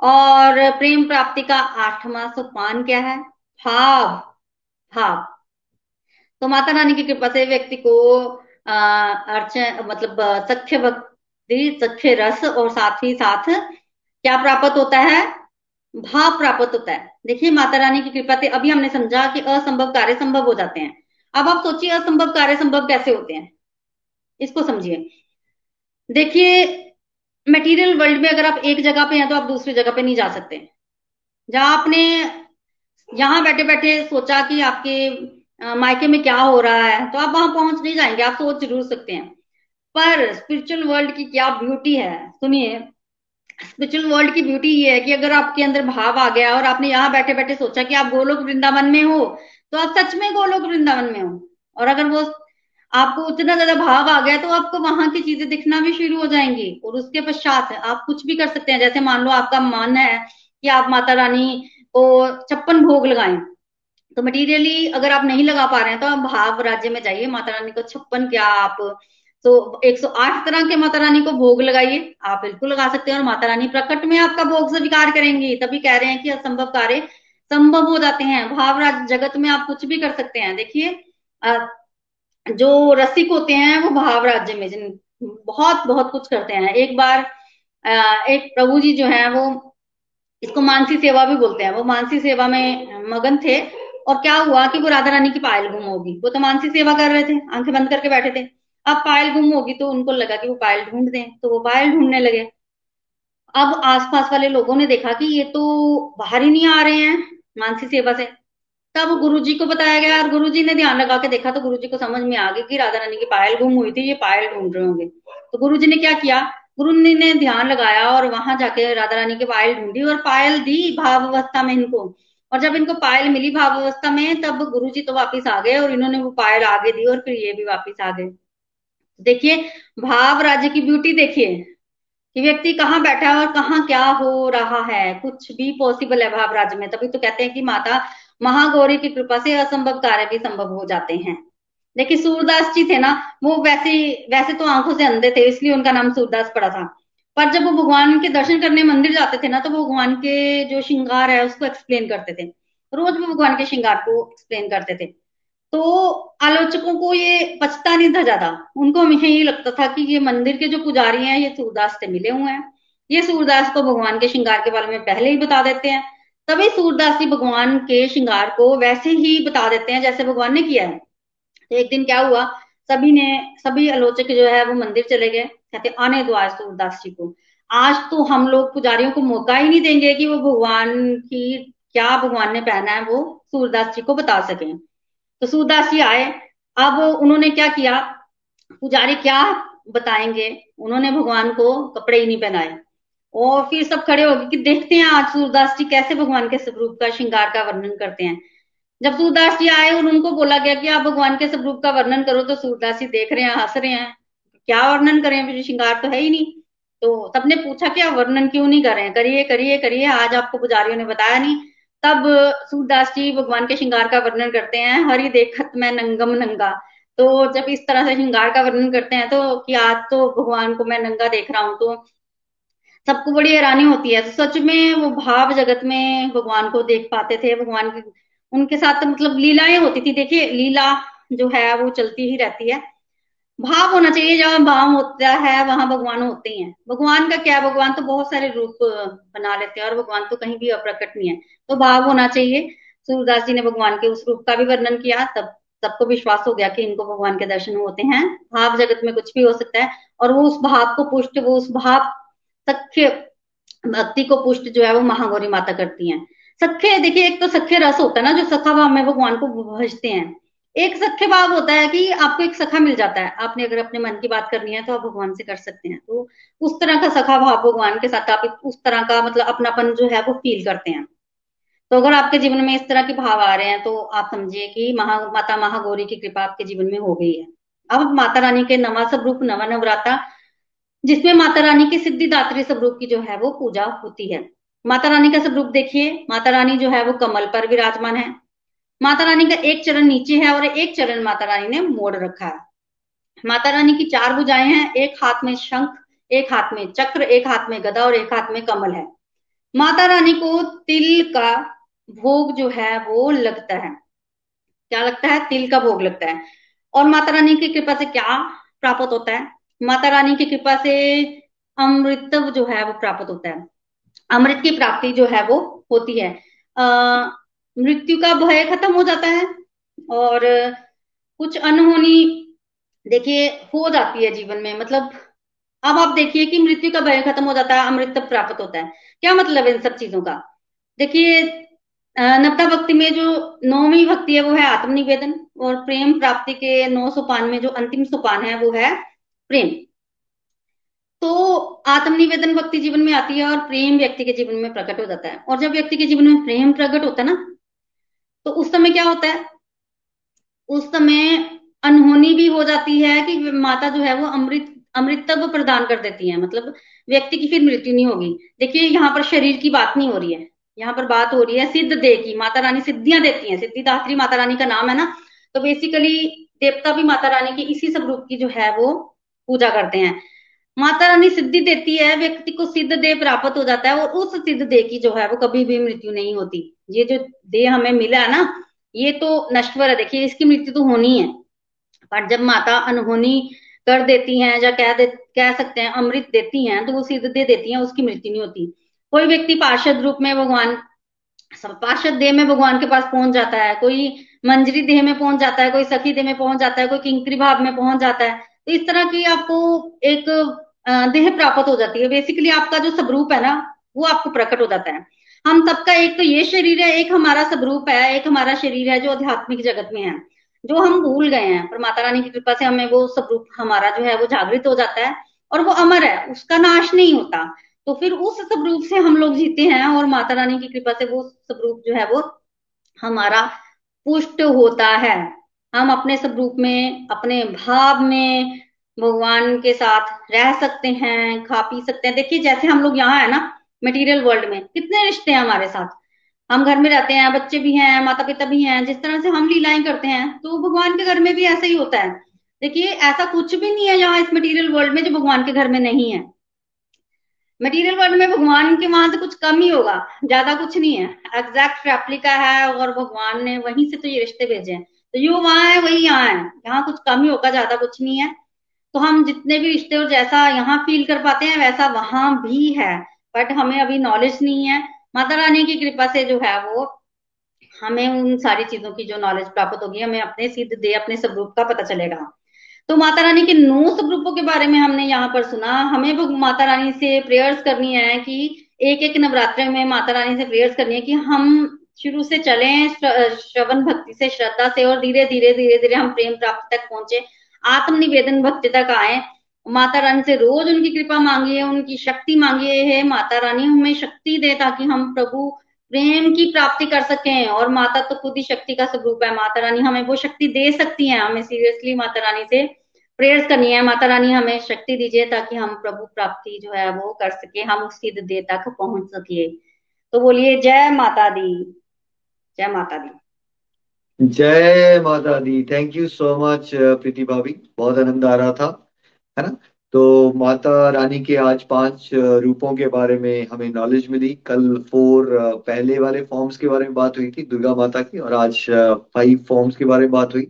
और प्रेम प्राप्ति का आठवां सोपान क्या है? भाव भाव। तो माता रानी की कृपा से व्यक्ति को अर्चन मतलब सख्य भक्ति, सख्य रस और साथ ही साथ क्या प्राप्त होता है? भाव प्राप्त होता है। देखिए, माता रानी की कृपा से अभी हमने समझा कि असंभव कार्य संभव हो जाते हैं। अब आप सोचिए, असंभव कार्य संभव कैसे होते हैं? इसको समझिए। देखिए मटेरियल वर्ल्ड में अगर आप एक जगह पे हैं तो आप दूसरी जगह पे नहीं जा सकते। जहाँ आपने यहाँ बैठे बैठे सोचा कि आपके मायके में क्या हो रहा है तो आप वहाँ पहुँच नहीं जाएँगे, आप सोच ज़रूर सकते हैं। पर स्पिरिचुअल वर्ल्ड की क्या ब्यूटी है, सुनिए। स्पिरिचुअल वर्ल्ड की ब्यूटी ये है कि अगर आपके अंदर भाव आ गया और आपने यहाँ बैठे बैठे सोचा कि आप गोलोक वृंदावन में हो तो आप सच में गोलोक वृंदावन में हो। और अगर वो आपको उतना ज़्यादा भाव आ गया तो आपको वहाँ की चीज़ें दिखना भी शुरू हो जाएँगी। और उसके पश्चात आप कुछ भी कर सकते हैं। जैसे मान लो आपका मन है कि आप माता रानी और छप्पन भोग लगाए। तो मटेरियली अगर आप नहीं लगा पा रहे हैं तो आप भाव राज्य में जाइए। माता रानी को छप्पन क्या आप तो 108 तरह के माता रानी को भोग लगाइए। आप बिल्कुल लगा सकते हैं और माता रानी प्रकट में आपका भोग स्वीकार करेंगी। तभी कह रहे हैं कि असंभव कार्य संभव हो जाते हैं। भाव राज जगत में आप कुछ भी कर सकते हैं। देखिए जो रसिक होते हैं, वो भाव राज्य में जिन, बहुत बहुत कुछ करते हैं। एक बार एक प्रभु जी जो है, वो इसको मानसी सेवा भी बोलते हैं। वो मानसी सेवा में, मगन थे और क्या हुआ कि वो राधा रानी की पायल गुम होगी। वो तो मानसी सेवा कर रहे थे, आँखें बंद करके बैठे थे। अब पायल गुम होगी तो उनको लगा कि वो पायल ढूंढ दें तो वो पायल ढूँढने लगे। अब आसपास वाले लोगों ने देखा कि ये तो बाहर ही नहीं आ रहे हैं मानसी सेवा से। तब गुरु जी को बताया गया, और गुरु जी ने ध्यान लगा के देखा तो गुरु जी को समझ में आ गया कि राधा रानी की पायल गुम हुई थी, ये पायल ढूंढ रहे होंगे। तो गुरु जी ने क्या किया? गुरु ने ध्यान लगाया और वहाँ जाके राधा रानी के पायल ढूंढी और पायल दी भाव अवस्था में इनको। और जब इनको पायल मिली भाव अवस्था में, तब गुरु जी तो वापिस आ गए और इन्होंने वो पायल आगे दी और फिर ये भी वापिस आ गए। देखिए, भाव राज्य की ब्यूटी देखिए, कि व्यक्ति कहाँ बैठा है और कहाँ क्या हो रहा है। कुछ भी पॉसिबल है भाव राज्य में। तभी तो कहते हैं कि माता महागौरी की कृपा से असंभव कार्य भी संभव हो जाते हैं। देखिए सूरदास जी थे ना, वो वैसे वैसे तो आँखों से अंधे थे, इसलिए उनका नाम सूरदास पड़ा था। पर जब वो भगवान के दर्शन करने मंदिर जाते थे ना तो वो भगवान के जो श्रृंगार है, उसको एक्सप्लेन करते थे। रोज वो भगवान के श्रृंगार को एक्सप्लेन करते थे। तो आलोचकों को ये पचता नहीं था ज़्यादा। उनको हमेशा ये लगता था कि ये मंदिर के जो पुजारी हैं, ये सूरदास से मिले हुए हैं। ये सूरदास को भगवान के श्रृंगार के बारे में पहले ही बता देते हैं। तभी सूरदास जी भगवान के श्रृंगार को वैसे ही बता देते हैं, जैसे भगवान ने किया है। तो एक दिन क्या हुआ? सभी ने, सभी आलोचक जो है वो मंदिर चले गए। कहते, आने दो आज सूरदास जी को। आज तो हम लोग पुजारियों को मौका ही नहीं देंगे कि वो भगवान की, क्या भगवान ने पहना है वो सूरदास जी को बता सके। तो सूरदास जी आए। अब उन्होंने क्या किया? पुजारी क्या बताएँगे? उन्होंने भगवान को कपड़े ही नहीं पहनाए। और फिर सब खड़े हो गए कि देखते हैं आज सूरदास जी कैसे भगवान के स्वरूप का श्रृंगार का वर्णन करते हैं। जब सूरदास जी आए और उनको बोला गया कि आप भगवान के स्वरूप का वर्णन करो तो सूरदास जी देख रहे हैं, हंस रहे हैं। क्या वर्णन करें? श्रृंगार तो है ही नहीं। तो सबने पूछा कि आप वर्णन क्यों नहीं कर रहे करिए करिए करिए, आज आपको पुजारियों ने बताया नहीं। तब सूरदास जी भगवान के श्रृंगार का वर्णन करते हैं, हरि देखत मैं नंगम नंगा। तो जब इस तरह से श्रृंगार का वर्णन करते हैं तो कि आज तो भगवान को मैं नंगा देख रहा हूँ तो सबको बड़ी हैरानी होती है। तो सच में वो भाव जगत में भगवान को देख पाते थे, भगवान की उनके साथ मतलब लीलाएँ होती थी। देखिए, लीला जो है, वो चलती ही रहती है। भाव होना चाहिए, जहाँ भाव होता है, वहाँ भगवान होते हैं भगवान का क्या भगवान तो बहुत सारे रूप बना लेते हैं और भगवान तो कहीं भी अप्रकट नहीं है। तो भाव होना चाहिए। सूरदास जी ने भगवान के उस रूप का भी वर्णन किया। तब, सबको विश्वास हो गया कि इनको भगवान के दर्शन होते हैं। भाव जगत में कुछ भी हो सकता है और वो उस भाव को पुष्ट, वो उस भाव सख्य भक्ति को पुष्ट जो है, वो महागौरी माता करती हैं। सख्य, देखिए एक तो सख्य रस होता है ना, जो सखा भाव में भगवान को भजते हैं। एक सख्य भाव होता है कि आपको एक सखा मिल जाता है। आपने अगर अपने मन की बात करनी है तो आप भगवान से कर सकते हैं। तो उस तरह का सखा भाव भगवान के साथ आप उस तरह का मतलब अपनापन जो है वो फील करते हैं। तो अगर आपके जीवन में इस तरह के भाव आ रहे हैं तो आप समझिए कि महा, माता महागौरी की कृपा आपके जीवन में हो गई है। अब माता रानी के नवा स्वरूप, नवा नवराता, जिसमें माता रानी की सिद्धिदात्री स्वरूप की जो है वो पूजा होती है। माता रानी का स्वरूप देखिए। माता रानी जो है वो कमल पर विराजमान है। माता रानी का एक चरण नीचे है और एक चरण माता रानी ने मोड़ रखा है। माता रानी की चार भुजाएँ हैं, एक हाथ में शंख, एक हाथ में चक्र, एक हाथ में गदा और एक हाथ में कमल है। माता रानी को तिल का भोग जो है वो लगता है। क्या लगता है? तिल का भोग लगता है। और माता रानी की कृपा से क्या प्राप्त होता है? माता रानी की कृपा से अमृतव जो है वो प्राप्त होता है। अमृत की प्राप्ति जो है वो होती है। आ, मृत्यु का भय खत्म हो जाता है और कुछ अनहोनी देखिए हो जाती है जीवन में। मतलब अब आप देखिए कि मृत्यु का भय खत्म हो जाता है अमृत प्राप्त होता है। क्या मतलब इन सब चीज़ों का? देखिए नवता भक्ति में जो नौवीं भक्ति है वो है आत्मनिवेदन और प्रेम प्राप्ति के नौ सोपान में जो अंतिम सोपान है वो है प्रेम। तो आत्मनिवेदन भक्ति जीवन में आती है और प्रेम व्यक्ति के जीवन में प्रकट हो जाता है। और जब व्यक्ति के जीवन में प्रेम प्रकट होता है ना तो उस समय क्या होता है? उस समय अनहोनी भी हो जाती है कि माता जो है वो अमृत अमृतत्व प्रदान कर देती है। मतलब व्यक्ति की फिर मृत्यु नहीं होगी। देखिए, यहाँ पर शरीर की बात नहीं हो रही है। यहाँ पर बात हो रही है सिद्ध दे की। माता रानी सिद्धियाँ देती हैं। सिद्धिदात्री माता रानी का नाम है ना। तो बेसिकली देवता भी माता रानी की इसी सब रूप की जो है वो पूजा करते हैं। माता रानी सिद्धि देती है, व्यक्ति को सिद्ध देह प्राप्त हो जाता है और उस सिद्ध देह की जो है वो कभी भी मृत्यु नहीं होती। ये जो देह हमें मिला है ना, ये तो नश्वर है देखिए, इसकी मृत्यु तो होनी है। पर जब माता अनहोनी कर देती हैं या कह दे, कह सकते हैं, अमृत देती हैं तो वो सिद्ध दे देती हैं, उसकी मृत्यु नहीं होती। कोई व्यक्ति पार्षद रूप में भगवान पार्षद देह में भगवान के पास पहुँच जाता है, कोई मंजरी देह में पहुँच जाता है, कोई सखी देह में पहुँच जाता है, कोई किंकरी भाव में पहुँच जाता है तो इस तरह की आपको एक देह प्राप्त हो जाती है। बेसिकली आपका जो स्वरूप है ना, वो आपको प्रकट हो जाता है। हम सबका एक तो ये शरीर है, एक हमारा स्वरूप है, एक हमारा शरीर है जो आध्यात्मिक जगत में है, जो हम भूल गए हैं। पर माता रानी की कृपा से हमें वो स्वरूप हमारा जो है, वो जागृत हो जाता है और वो अमर है, उसका नाश नहीं होता। तो फिर उस स्वरूप से हम लोग जीते हैं और माता रानी की कृपा से वो स्वरूप जो है, वो हमारा पुष्ट होता है। हम अपने स्वरूप में, अपने भाव में भगवान के साथ रह सकते हैं, खा पी सकते हैं। देखिए, जैसे हम लोग यहाँ है ना मटेरियल वर्ल्ड में, कितने रिश्ते हैं हमारे साथ। हम घर में रहते हैं, बच्चे भी हैं माता पिता भी हैं, जिस तरह से हम लीलाएँ करते हैं तो भगवान के घर में भी ऐसा ही होता है। देखिए, ऐसा कुछ भी नहीं है यहाँ इस मटेरियल वर्ल्ड में जो भगवान के घर में नहीं है। मटेरियल वर्ल्ड में भगवान के वहाँ से कुछ कम ही होगा, ज़्यादा कुछ नहीं है। एग्जैक्ट रेप्लिका है और भगवान ने वहीं से तो ये रिश्ते भेजे हैं। तो यो वहाँ है, वही यहाँ है। यहाँ कुछ कम ही होगा, ज़्यादा कुछ नहीं है। तो हम जितने भी रिश्ते और जैसा यहाँ फील कर पाते हैं, वैसा वहाँ भी है। बट हमें अभी नॉलेज नहीं है। माता रानी की कृपा से जो है वो हमें उन सारी चीज़ों की जो नॉलेज प्राप्त होगी, हमें अपने सिद्ध दे, अपने स्वरूप का पता चलेगा। तो माता रानी के नौ स्वरूपों के बारे में हमने यहाँ पर सुना। हमें माता रानी से प्रेयर्स करनी है कि एक एक नवरात्र में माता रानी से प्रेयर्स करनी है कि हम शुरू से चले श्रवण भक्ति से, श्रद्धा से और धीरे धीरे धीरे धीरे हम प्रेम प्राप्त तक पहुँचे। आत्मनिवेदन भक्ति तक आए। माता रानी से रोज उनकी कृपा मांगिए, उनकी शक्ति मांगिए, है माता रानी, हमें शक्ति दे ताकि हम प्रभु प्रेम की प्राप्ति कर सके। और माता तो खुद ही शक्ति का स्वरूप है। माता रानी हमें वो शक्ति दे सकती है। हमें सीरियसली माता रानी से प्रेयर्स करनी है। माता रानी हमें शक्ति दीजिए ताकि हम प्रभु प्राप्ति जो है वो कर सके, हम सिद्ध दे तक पहुँच सके। तो बोलिए, जय माता दी। जय माता दी। जय माता दी thank you so much Preeti भाभी। बहुत आनंद आ रहा था, है ना? तो माता रानी के आज पाँच रूपों के बारे में हमें नॉलेज मिली। कल फोर पहले वाले फॉर्म्स के बारे में बात हुई थी, दुर्गा माता की, और आज फाइव फॉर्म्स के बारे में बात हुई।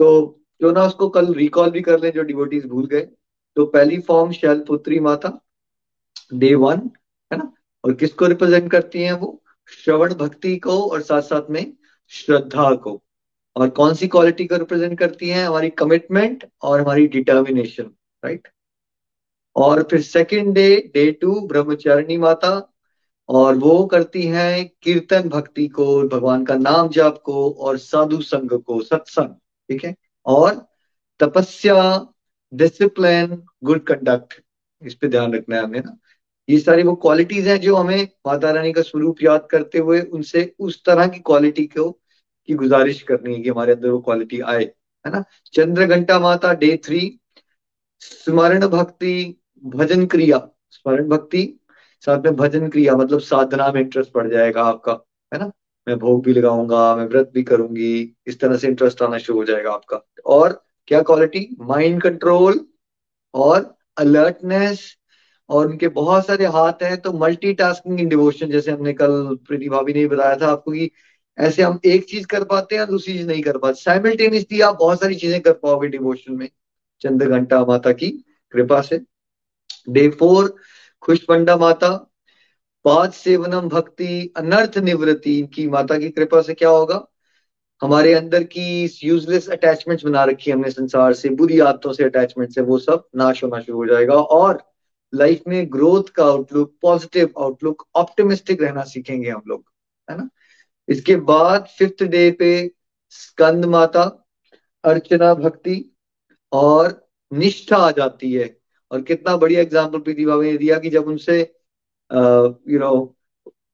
तो जो ना उसको कल रिकॉल भी कर लें, जो डिवोटीज भूल गए। तो पहली फॉर्म शैलपुत्री माता डे वन है ना? और किसको रिप्रेजेंट करती है वो? श्रवण भक्ति को, और साथ साथ में श्रद्धा को। और कौन सी क्वालिटी को रिप्रेजेंट करती है? हमारी कमिटमेंट और हमारी डिटर्मिनेशन राइट और फिर second day day two Brahmacharini माता, और वो करती है कीर्तन भक्ति को, भगवान का नाम जाप को और साधु संघ को, सत्संग, ठीक है? और तपस्या डिसिप्लिन गुड कंडक्ट इस पे ध्यान रखना है हमें ना। ये सारी वो क्वालिटीज हैं जो हमें माता रानी का स्वरूप याद करते हुए उनसे उस तरह की क्वालिटी को, की गुजारिश करनी है कि हमारे अंदर वो क्वालिटी आए, है ना? चंद्र घंटा माता डे थ्री स्मरण भक्ति, भजन क्रिया। स्मरण भक्ति, साथ में भजन क्रिया मतलब साधना में इंटरेस्ट बढ़ जाएगा आपका, है ना? मैं भोग भी लगाऊँगा, मैं व्रत भी करूँगी, इस तरह से इंटरेस्ट आना शुरू हो जाएगा आपका। और क्या क्वालिटी माइंड कंट्रोल और अलर्टनेस और उनके बहुत सारे हाथ हैं तो मल्टीटास्किंग इन डिवोशन जैसे हमने कल प्रीति भाभी ने बताया था आपको कि ऐसे हम एक चीज़ कर पाते हैं दूसरी चीज़ नहीं कर पाते। साइमल्टेनियसली आप बहुत सारी चीज़ें कर पाओगे डिवोशन में। चंद्र घंटा माता की कृपा से। डे फोर खुश पंडा माता। पाद सेवनम भक्ति अनर्थ निवृत्ति की माता की कृपा से क्या होगा? हमारे अंदर की यूजलेस अटैचमेंट्स बना रखी है हमने संसार से, बुरी आदतों से अटैचमेंट से, वो सब नाश होना शुरू हो जाएगा। और लाइफ में ग्रोथ का आउटलुक, पॉजिटिव आउटलुक, ऑप्टिमिस्टिक रहना सीखेंगे हम लोग, है ना? इसके बाद फिफ्थ डे पे स्कंद माता, अर्चना भक्ति और निष्ठा आ जाती है। और कितना बढ़िया एग्ज़ाम्पल प्रीति बाबा ने दिया कि जब उनसे यू नो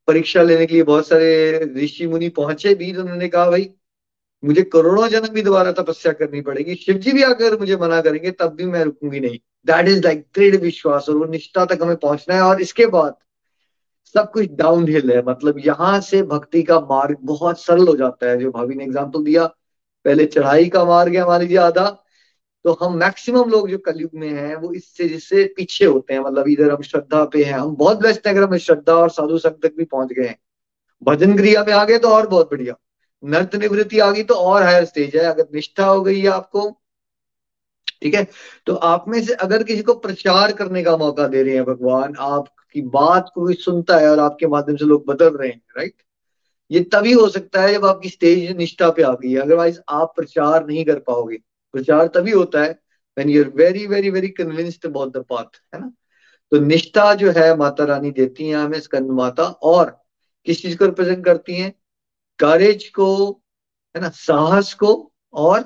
परीक्षा लेने के लिए बहुत सारे ऋषि मुनि पहुँचे भी तो उन्होंने कहा, भाई मुझे करोड़ों जन्म भी दोबारा तपस्या करनी पड़ेगी। शिव जी भी अगर मुझे मना करेंगे, तब भी मैं रुकूँगी नहीं। दैट इज़ लाइक दृढ़ विश्वास और वो निष्ठा तक हमें पहुँचना है। और इसके बाद सब कुछ डाउन हिल है। मतलब यहाँ से भक्ति का मार्ग बहुत सरल हो जाता है, जो भाभी ने एग्ज़ाम्पल दिया। पहले चढ़ाई का मार्ग है, मान लीजिए आधा। तो हम मैक्सिमम लोग जो कलयुग में हैं, वो इससे जिससे पीछे होते हैं। मतलब इधर हम श्रद्धा पे हैं। हम बहुत बेस्ट हैं अगर हम श्रद्धा और साधु संघ तक भी पहुँच गए हैं। भजन क्रिया में आ गए तो और बहुत बढ़िया। नर्त निवृत्ति आ गई तो और हायर स्टेज है। अगर निष्ठा हो गई है आपको, ठीक है? तो आप में से अगर किसी को प्रचार करने का मौका दे रहे हैं भगवान, आपकी बात को भी सुनता है और आपके माध्यम से लोग बदल रहे हैं राइट ये तभी हो सकता है जब आपकी स्टेज निष्ठा पे आ गई है। अदरवाइज़ आप प्रचार नहीं कर पाओगे। प्रचार तभी होता है when you are very very very convinced about the path है ना? तो निष्ठा जो है माता रानी देती है हमें, स्कंद माता, और किस चीज़ को रिप्रेजेंट करती हैं? करेज को, है ना, साहस को और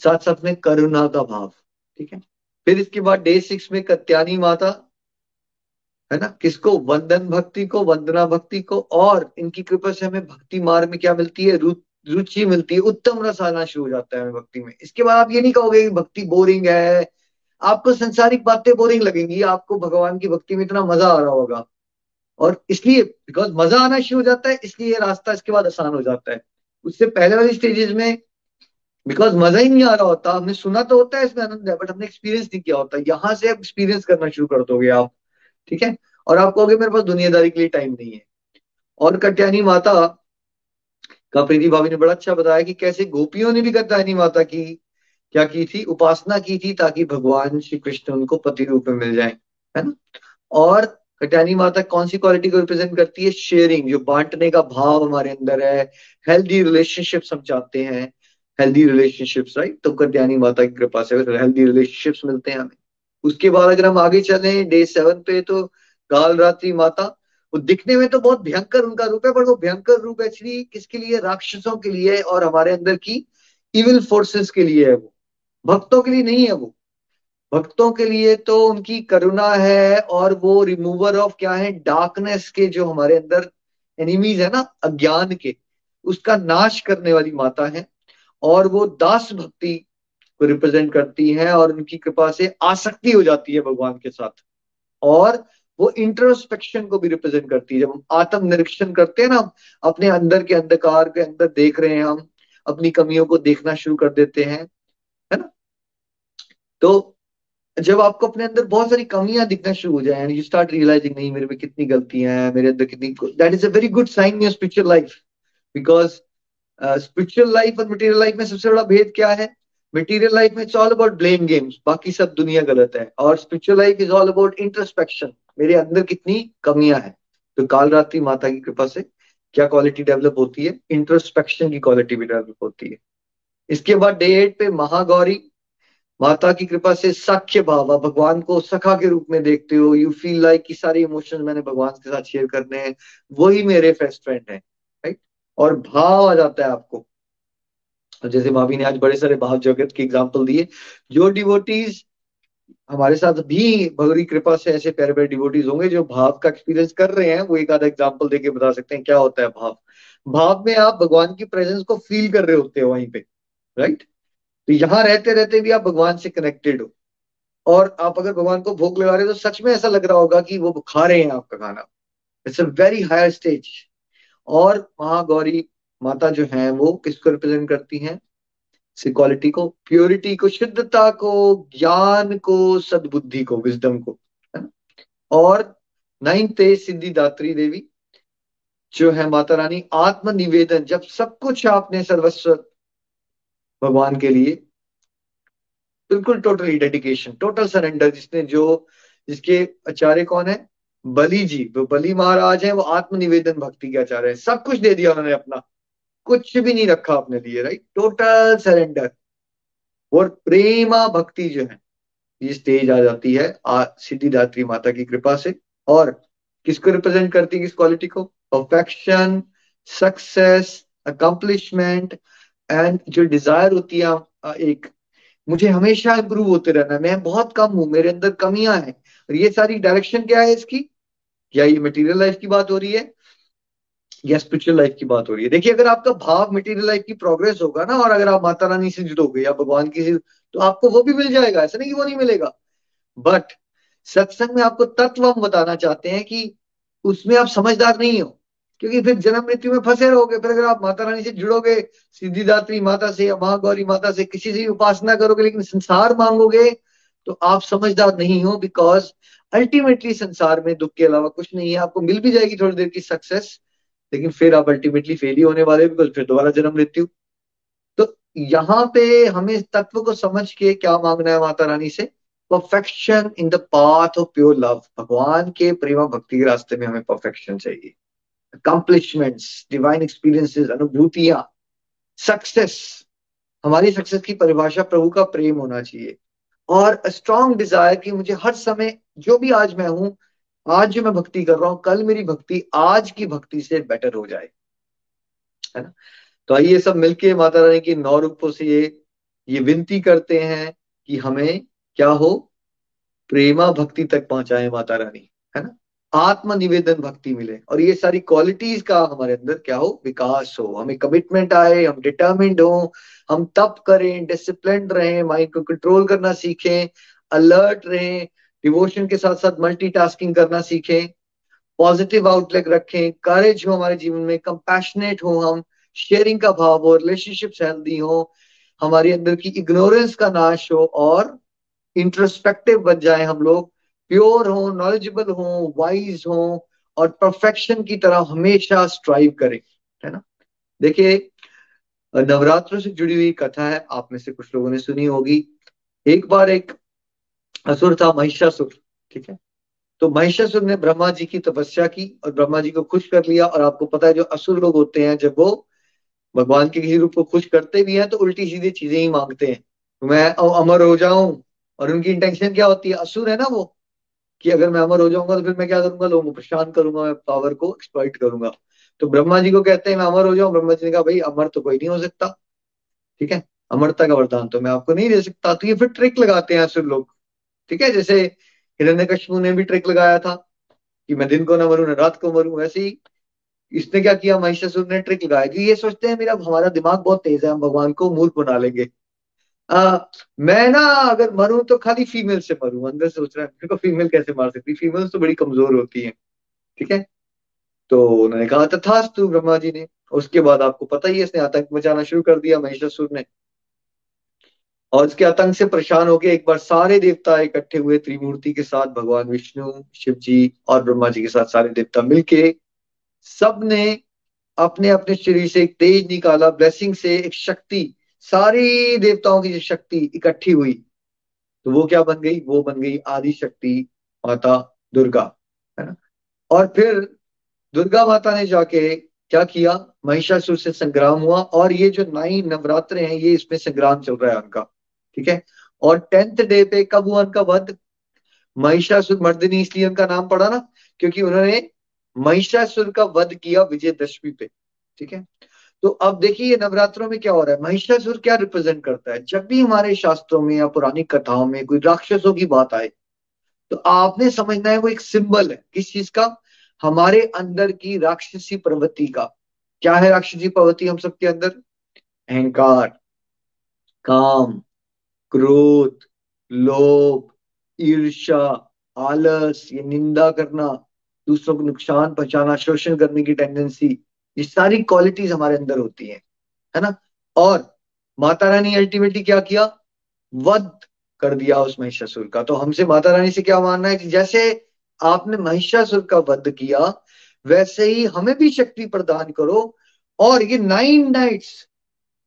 साथ साथ में करुणा का भाव, ठीक है? फिर इसके बाद डे सिक्स में कत्यानी माता, है ना, किसको? वंदन भक्ति को, वंदना भक्ति को और इनकी कृपा से हमें भक्ति मार्ग में क्या मिलती है? रुचि मिलती है, उत्तम रस आना शुरू हो जाता है हमें भक्ति में। इसके बाद आप ये नहीं कहोगे कि भक्ति बोरिंग है, आपको संसारिक बातें बोरिंग लगेंगी, आपको भगवान की भक्ति में इतना मज़ा आ रहा होगा। और इसलिए बिकॉज़ मज़ा आना शुरू हो जाता है, इसलिए रास्ता इसके बाद आसान हो जाता है। उससे पहले वाली स्टेजेस में बिकॉज़ मज़ा ही नहीं आ रहा होता, हमने सुना तो होता है इसमें आनंद है बट हमने एक्सपीरियंस नहीं किया होता। यहाँ से आप एक्सपीरियंस करना शुरू कर दोगे आप, ठीक है? और आप कहोगे, मेरे पास दुनियादारी के लिए टाइम नहीं है। और कट्यानी माता, का प्रीति भाभी ने बड़ा अच्छा बताया कि कैसे गोपियों ने भी कट्यानी माता की, क्या की थी? उपासना की थी ताकि भगवान श्री कृष्ण उनको पति रूप में मिल जाए, है ना? और कट्यानी माता कौन सी क्वालिटी को रिप्रेजेंट करती है? शेयरिंग जो बांटने का भाव हमारे अंदर है। हेल्दी रिलेशनशिप्स हम चाहते हैं। हेल्दी रिलेशनशिप्स राइट तो कट्यानी माता की कृपा से हेल्दी रिलेशनशिप्स मिलते हैं हमें। उसके बाद अगर हम आगे चले डे सेवन पे तो काल रात्रि माता। वो दिखने में तो बहुत भयंकर उनका रूप है, पर वो भयंकर रूप एक्चुअली किसके लिए? राक्षसों के लिए और हमारे अंदर की इविल फोर्सेस के लिए है वो। भक्तों के लिए नहीं है वो। भक्तों के लिए तो उनकी करुणा है और वो रिमूवर ऑफ़ क्या है? डार्कनेस के जो हमारे अंदर एनिमीज है ना, अज्ञान के, उसका नाश करने वाली माता है और वो दास भक्ति को रिप्रेजेंट करती है और उनकी कृपा से आसक्ति हो जाती है भगवान के साथ। और वो इंट्रोस्पेक्शन को भी रिप्रेजेंट करती है। जब हम आत्म निरीक्षण करते हैं ना अपने अंदर के अंधकार के अंदर देख रहे हैं, हम अपनी कमियों को देखना शुरू कर देते हैं, है ना? तो जब आपको अपने अंदर बहुत सारी कमियाँ दिखना शुरू हो जाए एंड यू स्टार्ट रियलाइजिंग नहीं, मेरे में कितनी गलतियाँ हैं, मेरे अंदर कितनी that is a very good sign your spiritual life because spiritual life और मटेरियल लाइफ में सबसे बड़ा भेद क्या है? मटेरियल लाइफ में it's all about blame games बाकी सब दुनिया गलत है. और spiritual life is all about introspection मेरे अंदर कितनी कमियाँ हैं? तो काल रात्रि माता की कृपा से क्या क्वालिटी डेवलप होती है? इंट्रोस्पेक्शन की क्वालिटी भी डेवलप होती है. इसके बाद डे एट पे महागौरी माता की कृपा से साख्य भाव भगवान को सखा के रूप में देखते हो यू फील लाइक कि सारे इमोशंस मैंने भगवान के साथ शेयर करने हैं, वही मेरे फेस्ट फ्रेंड है राइट और भाव आ जाता है आपको। जैसे भाभी ने आज बड़े सारे भाव जगत की एग्ज़ाम्पल दिए जो डिवोटीज हमारे साथ भी भगवती कृपा से ऐसे प्यारे प्यारे डिवोटीज होंगे जो भाव का एक्सपीरियंस कर रहे हैं, वो एक आधा एग्ज़ाम्पल देके बता सकते हैं क्या होता है भाव। भाव में आप भगवान की प्रेजेंस को फील कर रहे होते हो वहीं पे राइट तो यहाँ रहते रहते भी आप भगवान से कनेक्टेड हो। और आप अगर भगवान को भोग लगा रहे हो तो सच में ऐसा लग रहा होगा कि वो खा रहे हैं आपका खाना। It's a very higher stage और महागौरी माता जो है, वो किसको रिप्रेजेंट करती हैं? क्वालिटी को प्योरिटी को, शुद्धता को, ज्ञान को, सदबुद्धि को विजडम को, है ना? और नाइन्थ सिद्धिदात्री देवी जो है, माता रानी, आत्मनिवेदन, जब सब कुछ आपने सर्वस्व भगवान के लिए। बिल्कुल टोटली डेडिकेशन टोटल सरेंडर जिसने जो, जिसके आचार्य कौन है? बलि जी वो बलि महाराज है, वो आत्मनिवेदन भक्ति के आचार्य है। सब कुछ दे दिया उन्होंने अपना। कुछ भी नहीं रखा अपने लिए राइट टोटल सरेंडर और प्रेमा भक्ति जो है, ये स्टेज आ जाती है सिद्धिदात्री माता की कृपा से। और किसको रिप्रेजेंट करती है किस क्वालिटी को? परफेक्शन सक्सेस अकम्पलिशमेंट एंड जो डिज़ायर होती है एक, मुझे हमेशा इंप्रूव होते रहना, मैं बहुत कम हूँ, मेरे अंदर कमियाँ हैं। और ये सारी डायरेक्शन क्या है इसकी? क्या ये मटेरियल लाइफ की बात हो रही है? या स्पिरिचुअल लाइफ की बात हो रही है? देखिए, अगर आपका भाव मटेरियल लाइफ की प्रोग्रेस होगा ना, और अगर आप माता रानी से जुड़ोगे या भगवान की से तो आपको वो भी मिल जाएगा, ऐसा नहीं कि वो नहीं मिलेगा। बट सत्संग में आपको तत्व हम बताना चाहते हैं कि उसमें आप समझदार नहीं हो। क्योंकि फिर जन्म मृत्यु में फंसे रहोगे। फिर अगर आप माता रानी से जुड़ोगे सिद्धिदात्री माता से या महागौरी माता से किसी से भी उपासना करोगे, लेकिन संसार मांगोगे तो आप समझदार नहीं हो बिकॉज़ अल्टीमेटली संसार में दुख के अलावा कुछ नहीं है। आपको मिल भी जाएगी थोड़ी देर की सक्सेस लेकिन फिर आप अल्टीमेटली फेल ही होने वाले बिकॉज़ फिर दोबारा जन्म मृत्यु। तो यहाँ पे हमें तत्व को समझ के क्या मांगना है माता रानी से? Perfection in the path of pure love भगवान के प्रेमा भक्ति के रास्ते में हमें परफेक्शन चाहिए। अकम्पलिशमेंट्स डिवाइन एक्सपीरियंसेस अनुभूतियाँ सक्सेस हमारी सक्सेस की परिभाषा प्रभु का प्रेम होना चाहिए। और स्ट्रॉन्ग डिज़ायर कि मुझे हर समय जो भी आज मैं हूँ, आज जो मैं भक्ति कर रहा हूँ, कल मेरी भक्ति, आज की भक्ति से बेटर हो जाए। है ना? तो आइए सब मिलके माता रानी की नौ रूपों से ये ये विनती करते हैं कि हमें क्या हो? प्रेमा भक्ति तक पहुँचाए माता रानी। है ना? आत्म निवेदन भक्ति मिले। और ये सारी क्वालिटीज का हमारे अंदर क्या हो? विकास हो। हमें कमिटमेंट आए, हम डिटर्मिंड हो, हम तप करें डिसिप्लिन रहें माइंड को कंट्रोल करना सीखें अलर्ट रहें डिवोशन के साथ साथ मल्टीटास्किंग करना सीखें पॉजिटिव आउटलुक रखें करेज हो हमारे जीवन में कंपैशनेट हो हम शेयरिंग का भाव हो रिलेशनशिप्स हेल्दी हो, हमारे अंदर की इग्नोरेंस का नाश हो, और इंट्रोस्पेक्टिव बन जाए हम लोग प्योर हो नॉलेजेबल हो वाइज हो और परफेक्शन की तरह हमेशा स्ट्राइव करें, है ना? देखिए, नवरात्रों से जुड़ी हुई कथा है, आप में से कुछ लोगों ने सुनी होगी। एक बार एक असुर था, महिषासुर, ठीक है? तो महिषासुर ने ब्रह्मा जी की तपस्या की और ब्रह्मा जी को खुश कर लिया और आपको पता है जो असुर लोग होते हैं, जब वो भगवान के किसी रूप को खुश करते भी हैं तो उल्टी सीधी चीज़ें ही मांगते हैं। मैं अमर हो जाऊँ और उनकी इंटेंशन क्या होती है? असुर है ना वो? कि अगर मैं अमर हो जाऊँगा तो फिर मैं क्या करूँगा? लोगों को परेशान करूँगा, मैं पावर को एक्सप्लॉइट करूँगा। तो ब्रह्मा जी को कहते हैं, मैं अमर हो जाऊँ? ब्रह्मा जी ने कहा, भाई, अमर तो कोई नहीं हो सकता। ठीक है? अमरता का वरदान तो मैं आपको नहीं दे सकता। तो ये फिर ट्रिक लगाते हैं असुर लोग। ठीक है? जैसे हिरण्य ने भी ट्रिक लगाया था कि मैं दिन को ना मरू, ना रात को मरू वैसे ही इसने क्या किया? महिषासुर ने ट्रिक लगाया कि ये सोचते हैं, मेरा, हमारा दिमाग बहुत तेज है, हम भगवान को मूर्ख बना लेंगे। आ, मैं ना अगर मरूं तो खाली फीमेल से मरूं। अंदर सोच रहा है को फीमेल कैसे मार सकती फीमेल्स तो बड़ी कमज़ोर होती हैं ठीक है? तो उन्होंने कहा तथास्तु ब्रह्मा जी ने। उसके बाद आपको पता ही है इसने आतंक मचाना शुरू कर दिया महिषासुर ने। और उसके आतंक से परेशान होकर एक बार सारे देवता इकट्ठे हुए त्रिमूर्ति के साथ भगवान विष्णु शिव जी और ब्रह्मा जी के साथ सारे देवता मिलके सबने अपने अपने शरीर से एक तेज निकाला ब्लेसिंग से एक शक्ति सारी देवताओं की जो शक्ति इकट्ठी हुई तो वो क्या बन गई? वो बन गई आदि शक्ति माता दुर्गा, है ना? और फिर दुर्गा माता ने जाके क्या किया? महिषासुर से संग्राम हुआ और ये जो नाई नवरात्र हैं, ये इसमें संग्राम चल रहा है उनका, ठीक है? और टेंथ डे पे कब हुआ उनका वध? महिषासुर मर्दिनी इसलिए उनका नाम पड़ा ना, क्योंकि उन्होंने महिषासुर का वध किया विजयदशमी पे, ठीक है? तो अब देखिए ये नवरात्रों में क्या हो रहा है? महिषासुर क्या रिप्रेजेंट करता है? जब भी हमारे शास्त्रों में या पुरानी कथाओं में कोई राक्षसों की बात आए तो आपने समझना है वो एक सिंबल है। किस चीज़ का? हमारे अंदर की राक्षसी प्रवृत्ति का। क्या है राक्षसी प्रवृत्ति हम सबके अंदर? अहंकार, काम, क्रोध, लोभ ईर्षा आलस, ये निंदा करना, दूसरों को नुकसान पहुंचाना, शोषण करने की टेंडेंसी ये सारी क्वालिटीज हमारे अंदर होती हैं, है ना? और माता रानी अल्टीमेटली क्या किया? वध कर दिया उस महिषासुर का। तो हमसे माता रानी से क्या मानना है कि जैसे आपने महिषासुर का वध किया, वैसे ही हमें भी शक्ति प्रदान करो। और ये नाइन नाइट्स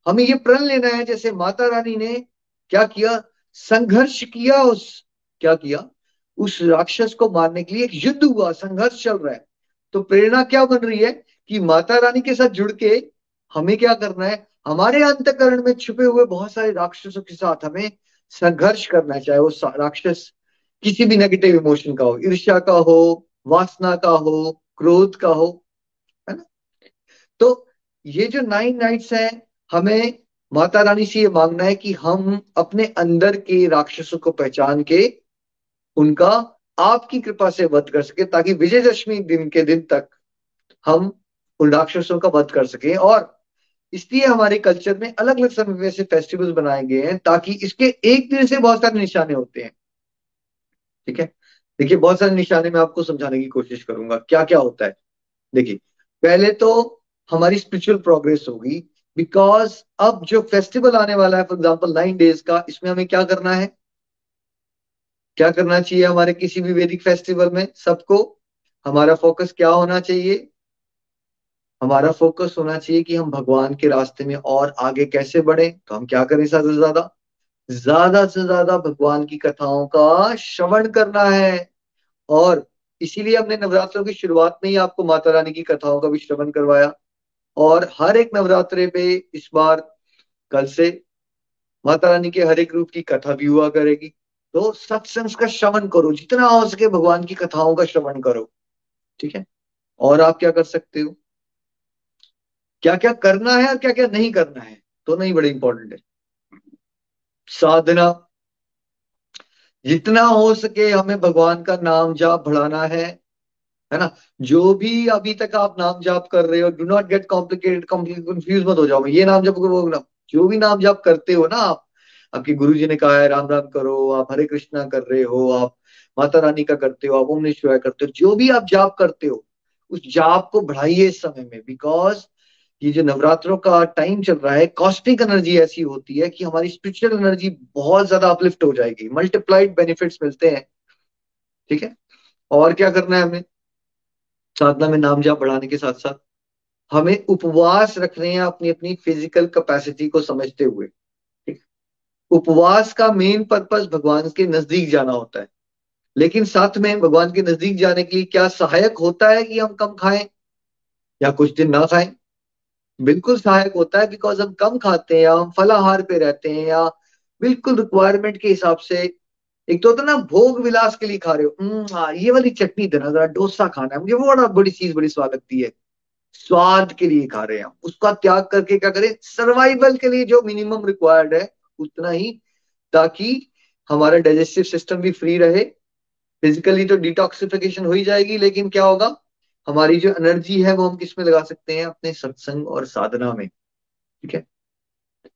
हमें ये प्रण लेना है, जैसे माता रानी ने क्या किया? संघर्ष किया उस, क्या किया? उस राक्षस को मारने के लिए एक युद्ध हुआ, संघर्ष चल रहा है। तो प्रेरणा क्या बन रही है? कि माता रानी के साथ जुड़ के हमें क्या करना है? हमारे अंतकरण में छुपे हुए बहुत सारे राक्षसों के साथ हमें संघर्ष करना है, चाहे वो राक्षस किसी भी नेगेटिव इमोशन का हो, ईर्ष्या का हो, वासना का हो, क्रोध का हो, है ना? तो ये जो नाइन नाइट्स है, हमें माता रानी से ये मांगना है कि हम अपने अंदर के राक्षसों को पहचान के उनका आपकी कृपा से वध कर सके, ताकि विजयदशमी दिन के दिन तक हम उन राक्षसों का वध कर सके। और इसलिए हमारे कल्चर में अलग अलग समय से फेस्टिवल्स बनाए गए हैं ताकि इसके एक दिन से बहुत सारे निशाने होते हैं। ठीक है? देखिए, बहुत सारे निशाने में आपको समझाने की कोशिश करूँगा। क्या क्या होता है? देखिए, पहले तो हमारी स्पिरिचुअल प्रोग्रेस होगी बिकॉज़ अब जो फेस्टिवल आने वाला है फॉर एग्ज़ाम्पल नाइन डेज़ का, इसमें हमें क्या करना है? क्या करना चाहिए हमारे किसी भी वैदिक फेस्टिवल में? सबको हमारा फोकस क्या होना चाहिए? हमारा फोकस होना चाहिए कि हम भगवान के रास्ते में और आगे कैसे बढ़े। तो हम क्या करें ज़्यादा से ज़्यादा? ज़्यादा से ज़्यादा भगवान की कथाओं का श्रवण करना है। और इसीलिए हमने नवरात्रों की शुरुआत में ही आपको माता रानी की कथाओं का भी श्रवण करवाया। और हर एक नवरात्रे पे इस बार कल से माता रानी के हर एक रूप की कथा भी हुआ करेगी। तो सत्संग का श्रवण करो, जितना हो सके भगवान की कथाओं का श्रवण करो। ठीक है? और आप क्या कर सकते हो? क्या क्या करना है और क्या क्या नहीं करना है तो नहीं बड़े इंपॉर्टेंट है। साधना, जितना हो सके हमें भगवान का नाम जाप बढ़ाना है है ना? जो भी अभी तक आप नाम जाप कर रहे हो do not get complicated confuse मत हो जाओ। ये नाम जप वो जो भी नाम जाप करते हो ना आप, आपके गुरु जी ने कहा है राम राम करो, आप हरे कृष्णा कर रहे हो, आप माता रानी का करते हो, आप ओम शिवाय करते हो, जो भी आप जाप करते हो, उस जाप को बढ़ाइए इस समय में बिकॉज़ ये जो नवरात्रों का टाइम चल रहा है कॉस्मिक एनर्जी ऐसी होती है कि हमारी स्पिरिचुअल एनर्जी बहुत ज़्यादा अपलिफ्ट हो जाएगी। मल्टीप्लाइड बेनिफिट्स मिलते हैं। ठीक है? और क्या करना है हमें? साधना में नाम जाप बढ़ाने के साथ साथ हमें उपवास रखने हैं अपनी अपनी फ़िज़िकल कैपेसिटी को समझते हुए। ठीक? उपवास का मेन पर्पस भगवान के नज़दीक जाना होता है। लेकिन साथ में भगवान के नज़दीक जाने के लिए क्या सहायक होता है कि हम कम खाएँ या कुछ दिन ना खाएँ? बिल्कुल सहायक होता है बिकॉज़ हम कम खाते हैं या हम फलाहार पे रहते हैं या बिल्कुल रिक्वायरमेंट के हिसाब से एक तो होता है ना भोग विलास के लिए खा रहे हो। हम्म, हाँ ये वाली चटनी देना जरा डोसा खाना है मुझे वो बड़ा बड़ी चीज़ बड़ी स्वाद लगती है। स्वाद के लिए खा रहे हैं हम। उसका त्याग करके क्या करें सर्वाइवल के लिए जो मिनिमम रिक्वायर्ड है उतना ही ताकि हमारा डाइजेस्टिव सिस्टम भी फ्री रहे। फिजिकली तो डिटॉक्सिफिकेशन हो ही जाएगी लेकिन क्या होगा? हमारी जो एनर्जी है वो हम किसमें लगा सकते हैं? अपने सत्संग और साधना में। ठीक है?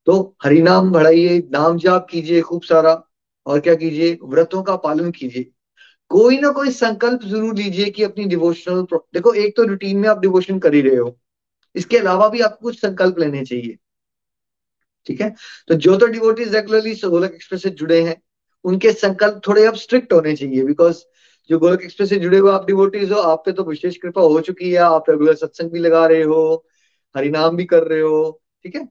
तो हरिनाम बढ़ाइए, नाम जाप कीजिए खूब सारा, और क्या कीजिए? व्रतों का पालन कीजिए। कोई ना कोई संकल्प ज़रूर लीजिए कि अपनी डिवोशनल देखो, एक तो रूटीन में आप डिवोशन कर ही रहे हो। इसके अलावा भी आपको कुछ संकल्प लेने चाहिए। ठीक है? तो जो तो डिवोटीज रेगुलरली गोलक एक्सप्रेस से जुड़े हैं, उनके संकल्प थोड़े अब स्ट्रिक्ट होने चाहिए बिकॉज़ जो गोलक एक्सप्रेस से जुड़े हुए आप डिवोटीज हो, आप पे तो विशेष कृपा हो चुकी है। आप रेगुलर सत्संग भी लगा रहे हो, हरिनाम भी कर रहे हो, ठीक है?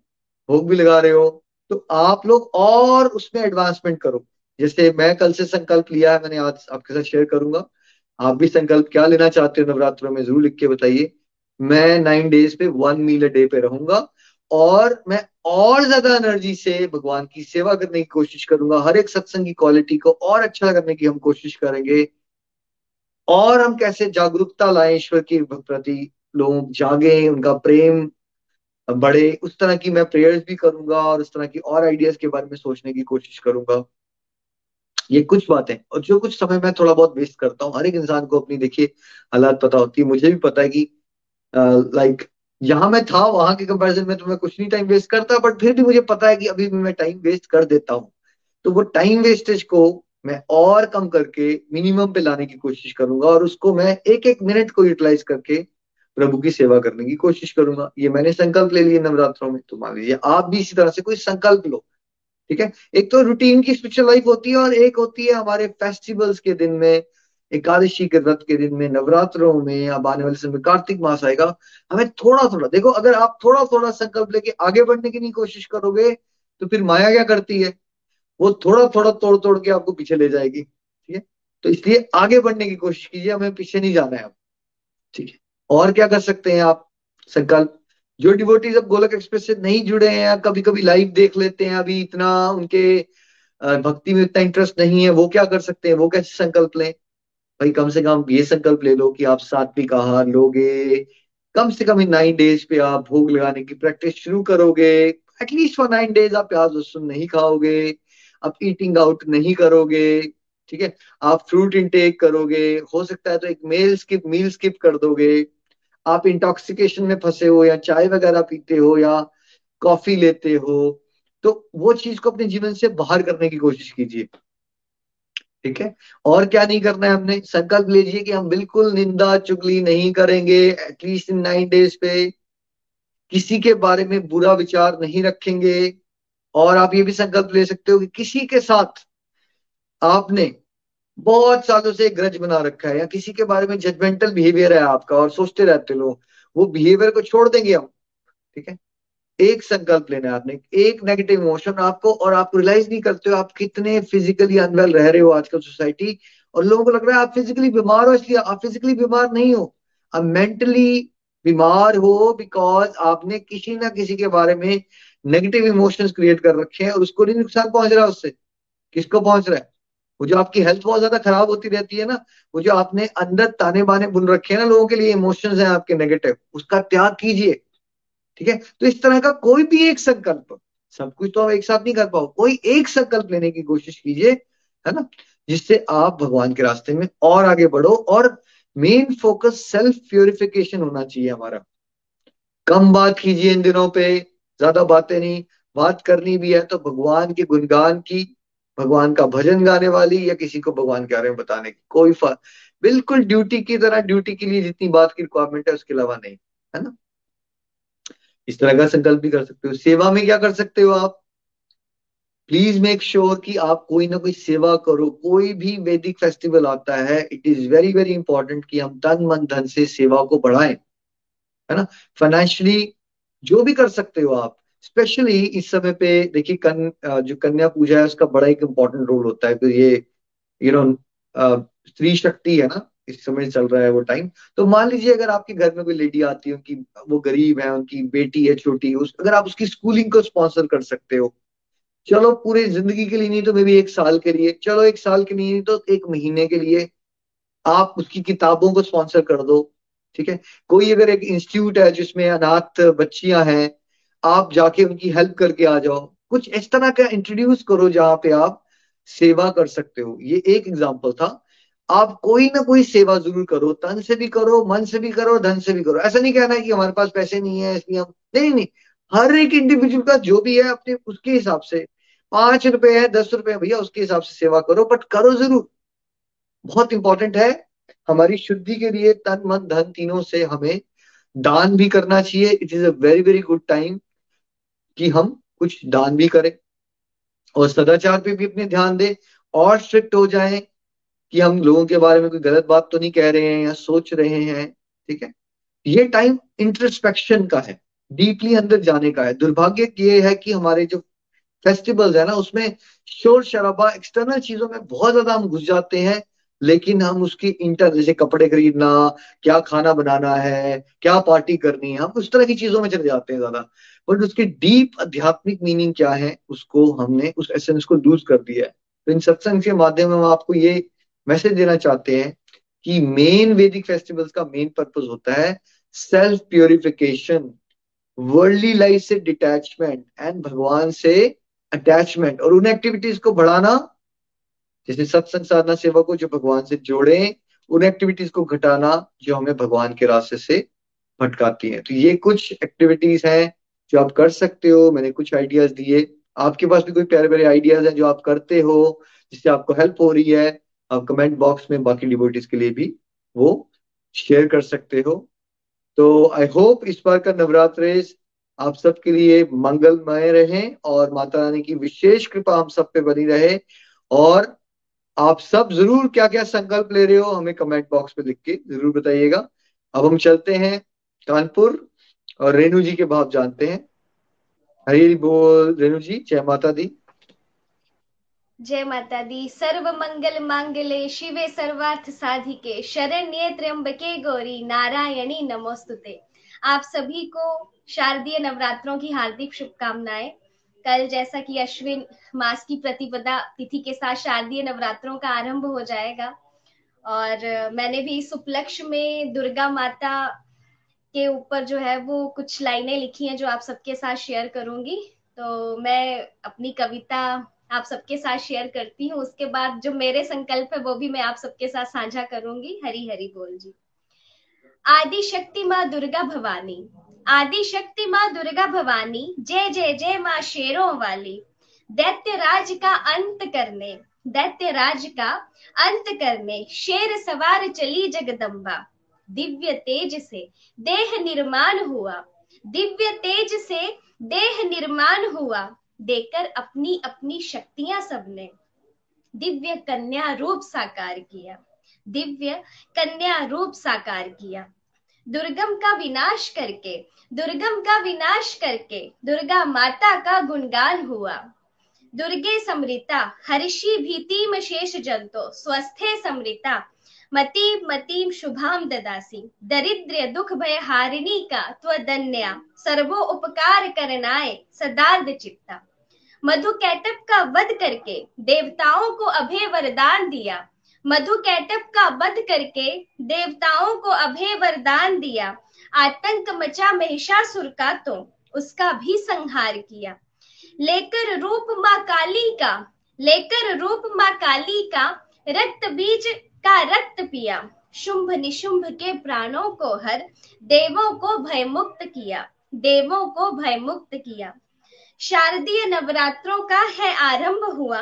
भोग भी लगा रहे हो। तो आप लोग और उसमें एडवांसमेंट करो। जैसे मैं कल से संकल्प लिया है, मैंने आज आपके साथ शेयर करूँगा। आप भी संकल्प क्या लेना चाहते हो नवरात्रों में, ज़रूर लिख के बताइए। मैं नाइन डेज़ पे वन मील डे पे रहूँगा और मैं और ज़्यादा एनर्जी से भगवान की सेवा करने की कोशिश करूँगा। हर एक सत्संग की क्वालिटी को और अच्छा करने की हम कोशिश करेंगे। और हम कैसे जागरूकता लाए ईश्वर के प्रति, लोग जागे, उनका प्रेम बढ़े, उस तरह की मैं प्रेयर्स भी करूँगा और उस तरह की और आइडियाज़ के बारे में सोचने की कोशिश करूँगा। ये कुछ बातें, और जो कुछ समय मैं थोड़ा बहुत वेस्ट करता हूँ, हर एक इंसान को अपनी देखिए हालात पता होती है। मुझे भी पता है कि लाइक जहाँ मैं था, वहाँ के कंपैरिजन में तो मैं कुछ नहीं टाइम वेस्ट करता बट फिर भी मुझे पता है कि अभी भी मैं टाइम वेस्ट कर देता हूँ। तो वो टाइम वेस्टेज को मैं और कम करके मिनिमम पे लाने की कोशिश करूँगा और उसको मैं एक एक मिनट को यूटिलाइज करके प्रभु की सेवा करने की कोशिश करूँगा। ये मैंने संकल्प ले लिया नवरात्रों में तो मान लीजिए आप भी इसी तरह से कोई संकल्प लो, ठीक है? एक तो रूटीन की स्पिरिचुअल लाइफ होती है और एक होती है हमारे फेस्टिवल्स के दिन में, एकादशी के व्रत के दिन में, नवरात्रों में, अब आने वाले समय कार्तिक मास आएगा, हमें थोड़ा थोड़ा देखो अगर आप थोड़ा थोड़ा संकल्प लेके आगे बढ़ने की नहीं कोशिश करोगे तो फिर माया क्या करती है? वो थोड़ा थोड़ा तोड़ तोड़ के आपको पीछे ले जाएगी, ठीक है? तो इसलिए आगे बढ़ने की कोशिश कीजिए, हमें पीछे नहीं जाना है ठीक है? और क्या कर सकते हैं आप संकल्प जो डिवोटीज अब गोलक एक्सप्रेस से नहीं जुड़े हैं या कभी कभी लाइव देख लेते हैं, अभी इतना उनके भक्ति में इतना इंटरेस्ट नहीं है, वो क्या कर सकते हैं? वो कैसे संकल्प लें? भाई, कम से कम ये संकल्प ले लो कि आप सात्विक आहार लोगे, कम से कम इन नाइन डेज़ पे आप भोग लगाने की प्रैक्टिस शुरू करोगे एटलीस्ट फॉर नाइन डेज़ आप प्याज, लहसुन नहीं खाओगे आप ईटिंग आउट नहीं करोगे, ठीक है? आप फ्रूट इनटेक करोगे, हो सकता है तो एक मेल स्किप मील स्किप कर दोगे। आप इंटॉक्सिकेशन में फंसे हो या चाय वगैरह पीते हो या कॉफ़ी लेते हो तो वो चीज़ को अपने जीवन से बाहर करने की कोशिश कीजिए। ठीक है? और क्या नहीं करना है हमने? संकल्प लीजिए कि हम बिल्कुल निंदा, चुगली नहीं करेंगे एटलीस्ट इन नाइन डेज़ पे किसी के बारे में बुरा विचार नहीं रखेंगे। और आप ये भी संकल्प ले सकते हो कि किसी के साथ आपने बहुत सालों से ग्रज बना रखा है या किसी के बारे में जजमेंटल बिहेवियर है आपका और सोचते रहते लोग वो बिहेवियर को छोड़ देंगे हम, ठीक है? एक संकल्प लेना है आपने, एक नेगेटिव इमोशन आपको और आप रियलाइज़ नहीं करते हो, आप कितने फिजिकली अनवेल रह रहे हो आजकल सोसाइटी और लोगों को लग रहा है आप फिजिकली बीमार हो, इसलिए आप फिजिकली बीमार नहीं हो। आप मेंटली बीमार हो बिकॉज़ आपने किसी ना किसी के बारे में नेगेटिव इमोशंस क्रिएट कर रखे हैं और उसको नहीं नुकसान पहुँच रहा है उससे। किसको पहुँच रहा है? वो जो आपकी हेल्थ बहुत ज़्यादा खराब होती रहती है ना, वो जो आपने अंदर ताने बाने बुन रखे हैं ना लोगों के लिए इमोशंस हैं आपके नेगेटिव उसका त्याग कीजिए। ठीक है? तो इस तरह का कोई भी एक संकल्प, सब कुछ तो आप एक साथ नहीं कर पाओ, कोई एक संकल्प लेने की कोशिश कीजिए, है ना? जिससे आप भगवान के रास्ते में और आगे बढ़ो और मेन फोकस सेल्फ प्योरिफिकेशन होना चाहिए हमारा। कम बात कीजिए इन दिनों पे। ज़्यादा बातें नहीं, बात करनी भी है तो भगवान के गुणगान की, भगवान का भजन गाने वाली या किसी को भगवान के बारे में बताने की कोई फ़र्क बिल्कुल ड्यूटी की तरह, ड्यूटी के लिए जितनी बात की रिक्वायरमेंट है, उसके अलावा नहीं, है ना? इस तरह का संकल्प भी कर सकते हो। सेवा में क्या कर सकते हो आप? प्लीज़ मेक श्योर कि आप कोई ना कोई सेवा करो। कोई भी वैदिक फेस्टिवल आता है it is very very important कि हम तन मन धन से सेवा को बढ़ाएँ, है ना? फाइनेंशियली जो भी कर सकते हो आप स्पेशली इस समय पे देखिए कन जो कन्या पूजा है, उसका बड़ा एक इंपॉर्टेंट रोल होता है। तो ये यू नो स्त्री शक्ति है ना, इस समय चल रहा है वो टाइम तो मान लीजिए अगर आपके घर में कोई लेडी आती है, उनकी, वो गरीब है, उनकी बेटी है, छोटी, उस, अगर आप उसकी स्कूलिंग को स्पॉन्सर कर सकते हो। चलो, पूरे ज़िंदगी के लिए नहीं तो मे भी एक साल के लिए। चलो, एक साल के लिए नहीं तो एक महीने के लिए आप उसकी किताबों को स्पॉन्सर कर दो। ठीक है? कोई अगर एक इंस्टीट्यूट है जिसमें अनाथ बच्चियाँ हैं, आप जाके उनकी हेल्प करके आ जाओ। कुछ इस तरह का इंट्रोड्यूस करो जहाँ पे आप सेवा कर सकते हो। ये एक एग्ज़ाम्पल था। आप कोई ना कोई सेवा ज़रूर करो। तन से भी करो, मन से भी करो, धन से भी करो। ऐसा नहीं कहना है कि हमारे पास पैसे नहीं है, इसलिए हम नहीं नहीं। हर एक इंडिविजुअल का जो भी है, अपने उसके हिसाब से। पाँच रुपए है, दस रुपए भैया, उसके हिसाब से सेवा करो बट करो ज़रूर। बहुत इंपॉर्टेंट है। हमारी शुद्धि के लिए तन, मन, धन तीनों से हमें दान भी करना चाहिए। It is a very very good time कि हम कुछ दान भी करें और सदाचार पे भी अपने ध्यान दें और स्ट्रिक्ट हो जाए कि हम लोगों के बारे में कोई गलत बात तो नहीं कह रहे हैं या सोच रहे हैं, ठीक है? ये टाइम इंट्रोस्पेक्शन का है डीपली अंदर जाने का है। दुर्भाग्य ये है कि हमारे जो फेस्टिवल्स है ना, उसमें शोर शराबा एक्सटर्नल चीज़ों में बहुत ज़्यादा हम घुस जाते हैं लेकिन हम उसकी इंटर, जैसे कपड़े खरीदना, क्या खाना बनाना है, क्या पार्टी करनी है, हम उस तरह की चीज़ों में चले जाते हैं ज़्यादा। बट उसकी डीप आध्यात्मिक मीनिंग क्या है, उसको हमने उस एसेंस को लूज कर दिया है। तो इन सत्संग के माध्यम में हम आपको ये मैसेज देना चाहते हैं कि मेन वैदिक फेस्टिवल्स का मेन पर्पज होता है सेल्फ प्योरिफिकेशन वर्ल्डली लाइफ से डिटैचमेंट एंड भगवान से अटैचमेंट और उन एक्टिविटीज़ को बढ़ाना जैसे सत्संग साधना सेवा को जो भगवान से जोड़े, उन एक्टिविटीज़ को घटाना जो हमें भगवान के रास्ते से भटकाती है। तो ये कुछ एक्टिविटीज़ हैं जो आप कर सकते हो। मैंने कुछ आइडियाज़ दिए। आपके पास भी कोई प्यारे प्यारे आइडियाज़ हैं जो आप करते हो, जिससे आपको हेल्प हो रही है, आप कमेंट बॉक्स में बाकी डिबोटीज के लिए भी वो शेयर कर सकते हो। तो आई होप इस बार का नवरात्र आप सबके लिए मंगलमय रहे और माता रानी की विशेष कृपा हम सब पे बनी रहे और आप सब ज़रूर क्या क्या संकल्प ले रहे हो हमें कमेंट बॉक्स में लिख के ज़रूर बताइएगा। अब हम चलते हैं कानपुर और रेणु जी के भाव जानते हैं। हरी बोल, रेणु जी, जय माता दी। जय माता दी। सर्व मंगल मांगले, शिवे सर्वार्थ साधिके, शरण्ये त्र्यंबके गौरी, नारायणी नमोस्तुते। आप सभी को शारदीय नवरात्रों की हार्दिक शुभकामनाएँ। कल जैसा कि अश्विन मास की प्रतिपदा तिथि के साथ शारदीय नवरात्रों का आरंभ हो जाएगा। और मैंने भी इस उपलक्ष्य में दुर्गा माता के ऊपर जो है वो कुछ लाइनें लिखी हैं जो आप सबके साथ शेयर करूँगी। तो मैं अपनी कविता आप सबके साथ शेयर करती हूँ। उसके बाद जो मेरे संकल्प है वो भी मैं आप सबके साथ साझा करूँगी। हरी हरी बोल जी। आदि शक्ति माँ दुर्गा भवानी आदि शक्ति माँ दुर्गा भवानी, जय जय जय माँ शेरों वाली। दैत्य राज का अंत करने, दैत्य राज का अंत करने, शेर सवार चली जगदम्बा। दिव्य तेज से देह निर्माण हुआ, दिव्य तेज से देह निर्माण हुआ, देकर अपनी अपनी शक्तियाँ सबने। दिव्य कन्या रूप साकार किया, दिव्य कन्या रूप साकार किया। दुर्गम का विनाश करके, दुर्गम का विनाश करके दुर्गा माता का गुणगान हुआ। दुर्गे समृता, हर्षि भीतिम शेष जंतो स्वस्थे समृता, मतीम मतीम शुभाम ददासी। दरिद्र दुख भय हारिणी का त्वदन्या, सर्वो उपकार करनाए सदार्द चित्ता मधु कैटप का वध करके देवताओं को अभय वरदान दिया। मधु कैटप का वध करके देवताओं को अभय वरदान दिया। आतंक मचा महिषासुर का तो उसका भी संहार किया। लेकर रूप माँ काली का, लेकर रूप माँ काली का रक्त बीज का रक्त पिया। शुंभ निशुंभ के प्राणों को हर देवों को भयमुक्त किया। देवों को भयमुक्त किया। शारदीय नवरात्रों का है आरंभ हुआ।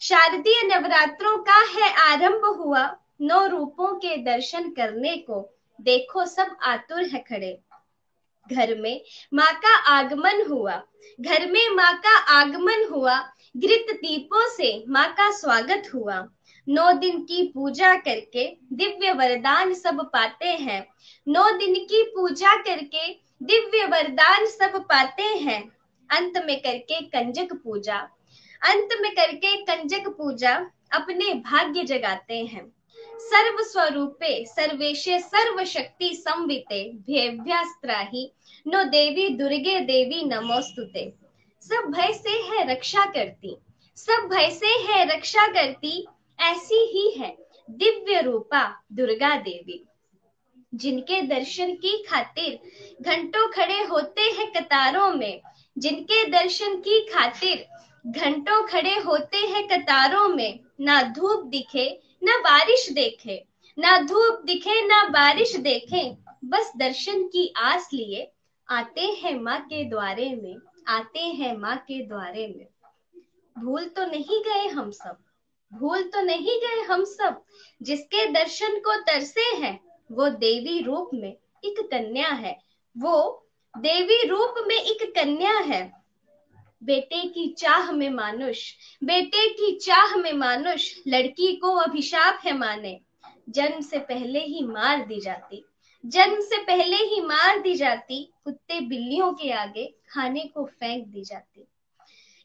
शारदीय नवरात्रों का है आरंभ हुआ। नौ रूपों के दर्शन करने को देखो सब आतुर है खड़े। घर में माँ का आगमन हुआ। घर में माँ का आगमन हुआ। घृत दीपों से माँ का स्वागत हुआ। नौ दिन की पूजा करके दिव्य वरदान सब पाते हैं। नौ दिन की पूजा करके दिव्य वरदान सब पाते हैं। अंत में करके कंजक पूजा। अंत में करके कंजक पूजा अपने भाग्य जगाते हैं। सर्व स्वरूपे सर्वेशे सर्व शक्ति संविते भेव्यास्त्राही, नो देवी दुर्गे देवी नमोस्तुते। सब भय से है रक्षा करती, सब भय से है रक्षा करती, ऐसी ही है दिव्य रूपा दुर्गा देवी। जिनके दर्शन की खातिर घंटों खड़े होते हैं कतारों में, जिनके दर्शन की खातिर घंटों खड़े होते हैं कतारों में। ना धूप दिखे, ना बारिश देखे। ना धूप दिखे, ना बारिश देखे। बस दर्शन की आस लिए। आते हैं माँ के द्वारे में, आते हैं माँ के द्वारे में। भूल तो नहीं गए हम सब, भूल तो नहीं गए हम सब। जिसके दर्शन को तरसे हैं, वो देवी रूप में एक कन्या है। वो देवी रूप में एक कन्या है। बेटे की चाह में मानुष, बेटे की चाह में मानुष, लड़की को अभिशाप है माने। जन्म से पहले ही मार दी जाती। जन्म से पहले ही मार दी जाती। कुत्ते बिल्लियों के आगे खाने को फेंक दी जाती।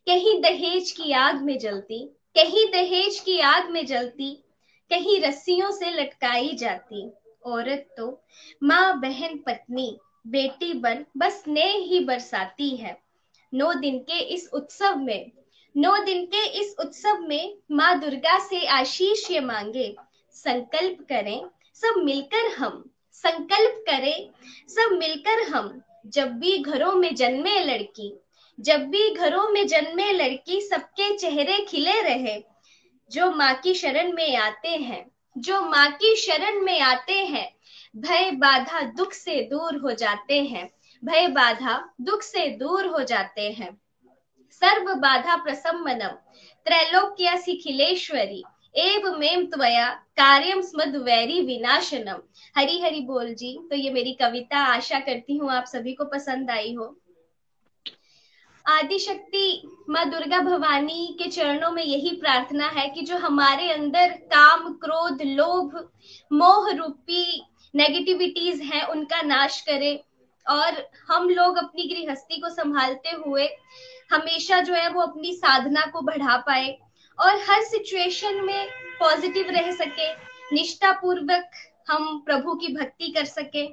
कहीं दहेज की आग में जलती, कहीं दहेज की आग में जलती, कहीं रस्सियों से लटकाई जाती। औरत तो माँ बहन पत्नी, बेटी बन बस स्नेह ही बरसाती है। नौ दिन के इस उत्सव में, नौ दिन के इस उत्सव में माँ दुर्गा से आशीष ये मांगे, संकल्प करें, सब मिलकर हम, संकल्प करें, सब मिलकर हम, जब भी घरों में जन्मे लड़की, जब भी घरों में जन्मे लड़की सबके चेहरे खिले रहे, जो माँ की शरण में आते हैं, जो माँ की शरण में आते हैं, भय बाधा दुख से दूर हो जाते हैं। भय बाधा दुख से दूर हो जाते हैं। सर्व बाधा प्रसम्मनम, त्रैलोक्य खिलेश्वरी एव मेम त्वया कार्यम स्मद वैरी विनाशनम। हरी हरी बोल जी तो ये मेरी कविता, आशा करती हूँ आप सभी को पसंद आई हो। आदिशक्ति माँ दुर्गा भवानी के चरणों में यही प्रार्थना है कि जो हमारे अंदर काम, क्रोध, लोभ, मोह रूपी नेगेटिविटीज हैं, उनका नाश करे। और हम लोग अपनी गृहस्थी को संभालते हुए हमेशा जो है वो अपनी साधना को बढ़ा पाए और हर सिचुएशन में पॉजिटिव रह सके निष्ठा पूर्वक हम प्रभु की भक्ति कर सके।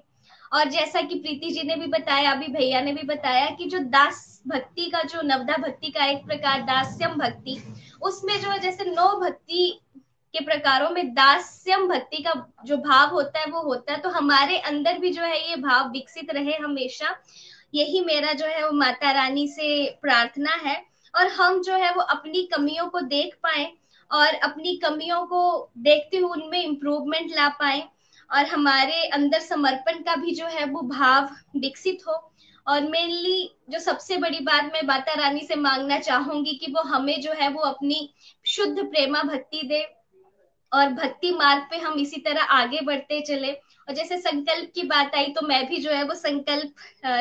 और जैसा कि प्रीति जी ने भी बताया, अभी भैया ने भी बताया कि जो दास भक्ति का, जो नवदा भक्ति का एक प्रकार दास्यम भक्ति, उसमें जो जैसे नौ भक्ति के प्रकारों में दास्यम भक्ति का जो भाव होता है, वो होता है। तो हमारे अंदर भी जो है ये भाव विकसित रहे हमेशा। यही मेरा जो है वो माता रानी से प्रार्थना है। और हम जो है वो अपनी कमियों को देख पाए और अपनी कमियों को देखते हुए उनमें इम्प्रूवमेंट ला पाए और हमारे अंदर समर्पण का भी जो है वो भाव विकसित हो। और मेनली जो सबसे बड़ी बात मैं माता रानी से मांगना चाहूँगी कि वो हमें जो है वो अपनी शुद्ध प्रेमा भक्ति दे। और भक्ति मार्ग पे हम इसी तरह आगे बढ़ते चले। और जैसे संकल्प की बात आई तो मैं भी जो है वो संकल्प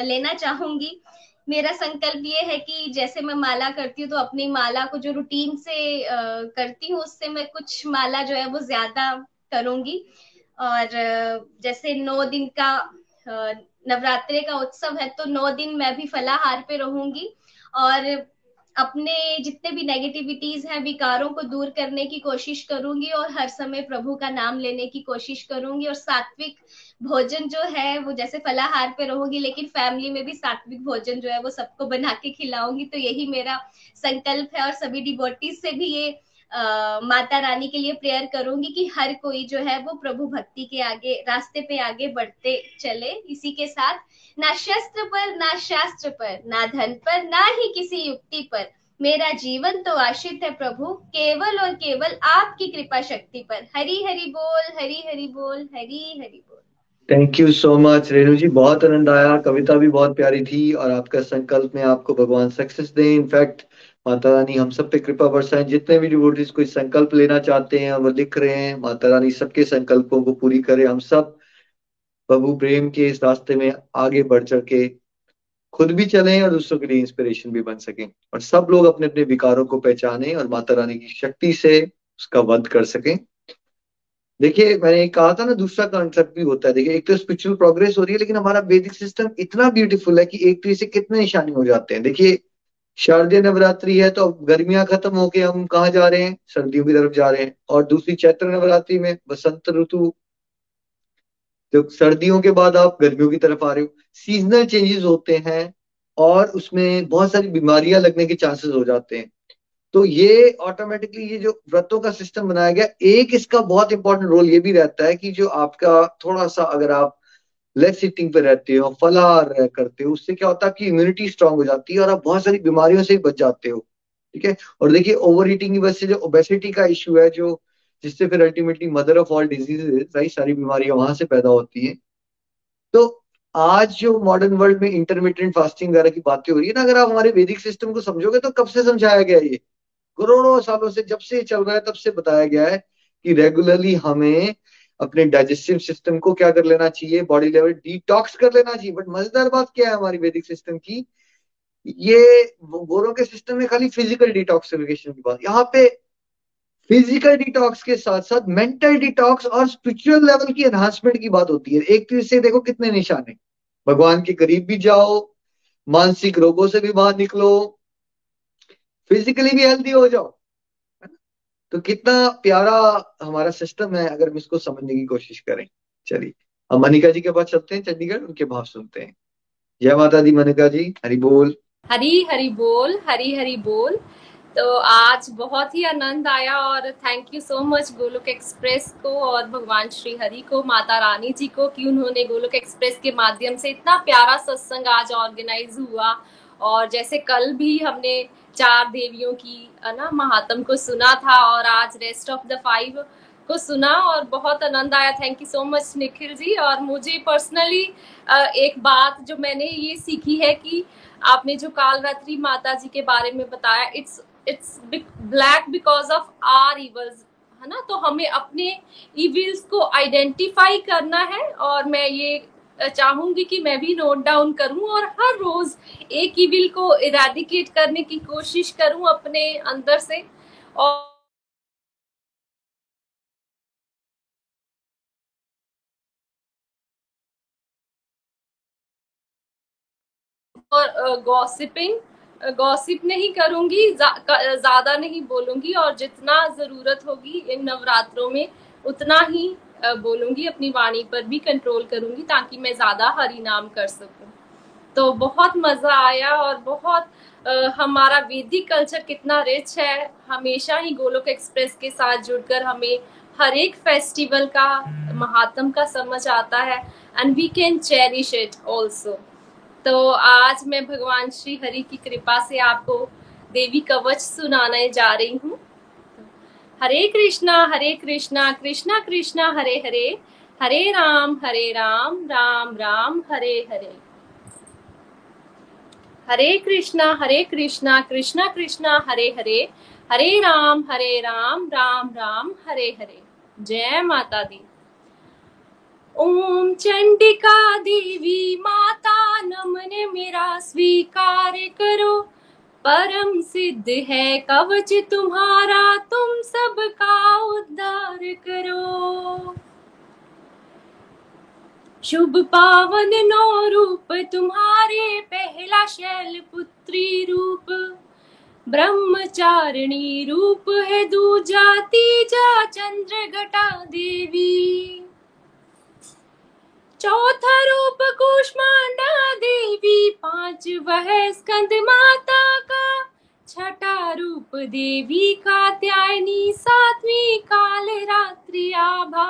लेना चाहूँगी। मेरा संकल्प ये है कि जैसे मैं माला करती हूँ तो अपनी माला को जो रूटीन से करती हूँ, उससे मैं कुछ माला जो है वो ज़्यादा करूँगी। और जैसे नौ दिन का नवरात्रे का उत्सव है तो नौ दिन मैं भी फलाहार पे रहूँगी। और अपने जितने भी नेगेटिविटीज हैं विकारों को दूर करने की कोशिश करूँगी और हर समय प्रभु का नाम लेने की कोशिश करूँगी। और सात्विक भोजन जो है वो जैसे फलाहार पे रहूँगी लेकिन फैमिली में भी सात्विक भोजन जो है वो सबको बना के खिलाऊँगी। तो यही मेरा संकल्प है और सभी डिबोटीज से भी ये आ, माता रानी के लिए प्रेयर करूँगी कि हर कोई जो है वो प्रभु भक्ति के आगे रास्ते पे आगे बढ़ते चले। इसी के साथ ना शस्त्र पर, ना शास्त्र पर, ना धन पर, ना ही किसी युक्ति पर। मेरा जीवन तो आश्रित है प्रभु, केवल और केवल आपकी कृपा शक्ति पर। हरी, हरि बोल, हरी, हरि बोल, हरी, हरि बोल। Thank you so much Renu ji. बहुत आनंद आया। कविता भी बहुत प्यारी थी और आपका संकल्प में आपको भगवान सक्सेस दे। इनफैक्ट माता रानी, हम सब पे कृपा बरसाएँ। जितने भी डिवोटीज कोई संकल्प लेना चाहते हैं, वो लिख रहे हैं, माता रानी सबके संकल्पों को पूरी करे। हम सब प्रभु प्रेम के इस रास्ते में आगे बढ़ चढ़ के खुद भी चलें और दूसरों के लिए इंस्पिरेशन भी बन सकें। और सब लोग अपने अपने विकारों को पहचाने और माता रानी की शक्ति से उसका वध कर सकें। देखिए, मैंने कहा था ना, दूसरा कॉन्सेप्ट भी होता है। देखिए, एक तो स्पिरिचुअल प्रोग्रेस हो रही है, लेकिन हमारा वैदिक सिस्टम इतना ब्यूटीफुल है कि एक तो इसे कितने निशानी हो जाते हैं। देखिए, शारदीय नवरात्रि है तो गर्मियाँ खत्म होके हम कहा जा रहे हैं? सर्दियों की तरफ़ जा रहे हैं। और दूसरी चैत्र नवरात्रि में बसंत ऋतु तो सर्दियों के बाद आप गर्मियों की तरफ़ आ रहे हो सीजनल चेंजेस होते हैं और उसमें बहुत सारी बीमारियाँ लगने के चांसेस हो जाते हैं। तो ये ऑटोमेटिकली ये जो व्रतों का सिस्टम बनाया गया, एक इसका बहुत इंपॉर्टेंट रोल ये भी रहता है कि जो आपका थोड़ा सा अगर आप लेस सीटिंग पे रहते हो फलाहार करते हो, उससे क्या होता है आपकी इम्यूनिटी स्ट्रांग हो जाती है और आप बहुत सारी बीमारियों से बच जाते हो। ठीक है? और देखिए ओवर ईटिंग की वजह से जो ओबेसिटी का इश्यू है, जो जिससे फिर ultimately mother of all diseases right सारी बीमारियाँ वहाँ से पैदा होती हैं। तो आज जो मॉडर्न वर्ल्ड में इंटरमीडिएट फास्टिंग वगैरह की बातें हो रही है ना, अगर आप हमारे वैदिक सिस्टम को समझोगे तो कब से समझाया गया ये? करोड़ों सालों से जब से चल रहा है, तब से बताया गया है कि रेगुलरली हमें अपने डाइजेस्टिव सिस्टम को क्या कर लेना चाहिए बॉडी लेवल डिटॉक्स कर लेना चाहिए। बट मज़ेदार बात क्या है हमारी वैदिक सिस्टम की? ये गोरों के सिस्टम में खाली फ़िज़िकल डिटॉक्सिफिकेशन की बात। यहाँ पे फ़िज़िकल डिटॉक्स के साथ साथ मेंटल डिटॉक्स और स्पिरिचुअल लेवल की एनहांसमेंट की बात होती है। एक तो इससे देखो कितने निशान है। भगवान के करीब भी जाओ, मानसिक रोगों से भी बाहर निकलो फिजिकली भी हेल्दी हो जाओ तो कितना प्यारा हमारा सिस्टम है अगर हम इसको समझने की कोशिश करें। चलिए, हम मनिका जी के पास चलते हैं, चंडीगढ़, उनके भाव सुनते हैं। जय माता दी मनिका जी, हरि बोल। हरी हरी बोल, हरी हरी बोल। तो आज बहुत ही आनंद आया और thank you so much Golok Express को और भगवान श्री हरि को, माता रानी जी को कि उन्होंने गोलोक एक्सप्रेस के माध्यम से इतना प्यारा सत्संग आज ऑर्गेनाइज हुआ। और जैसे कल भी हमने चार देवियों की ना, महात्म को सुना था और आज रेस्ट ऑफ़ द फाइव को सुना और बहुत आनंद आया। Thank you so much Nikhil ji. और मुझे पर्सनली एक बात जो मैंने ये सीखी है कि आपने जो काल रात्रि माता जी के बारे में बताया it's it's black because of our evils है ना? तो हमें अपने इविल्स को आइडेंटिफाई करना है और मैं ये चाहूँगी कि मैं भी नोट डाउन करूँ और हर रोज एक इविल को इराडिकेट करने की कोशिश करूँ अपने अंदर से। और और गॉसिपिंग गॉसिप नहीं करूँगी ज़्यादा नहीं बोलूँगी और जितना ज़रूरत होगी इन नवरात्रों में उतना ही बोलूँगी अपनी वाणी पर भी कंट्रोल करूँगी ताकि मैं ज़्यादा हरि नाम कर सकूँ। तो बहुत मज़ा आया और बहुत आ, हमारा वैदिक कल्चर कितना रिच है। हमेशा ही गोलोक एक्सप्रेस के साथ जुड़कर हमें हर एक फेस्टिवल का महात्म का समझ आता है। And we can cherish it also तो आज मैं भगवान श्री हरि की कृपा से आपको देवी कवच सुनाने जा रही हूँ। हरे कृष्णा हरे कृष्णा कृष्णा कृष्णा, हरे हरे हरे राम हरे राम राम राम, हरे हरे। हरे कृष्णा हरे कृष्णा कृष्णा कृष्णा, हरे हरे हरे राम हरे राम राम राम, हरे हरे। जय माता दी। ओम चंडिका देवी माता, नमन मेरा स्वीकार करो। परम सिद्ध है कवच तुम्हारा, तुम सबका उद्धार करो। शुभ पावन नौ रूप, तुम्हारे पहला शैल पुत्री रूप। ब्रह्मचारिणी रूप है दूजा, तीजा चंद्र घटा देवी। पाँच वह स्कंद माता का। छठा रूप देवी का त्यायनी सातवीं काल रात्रि आभा।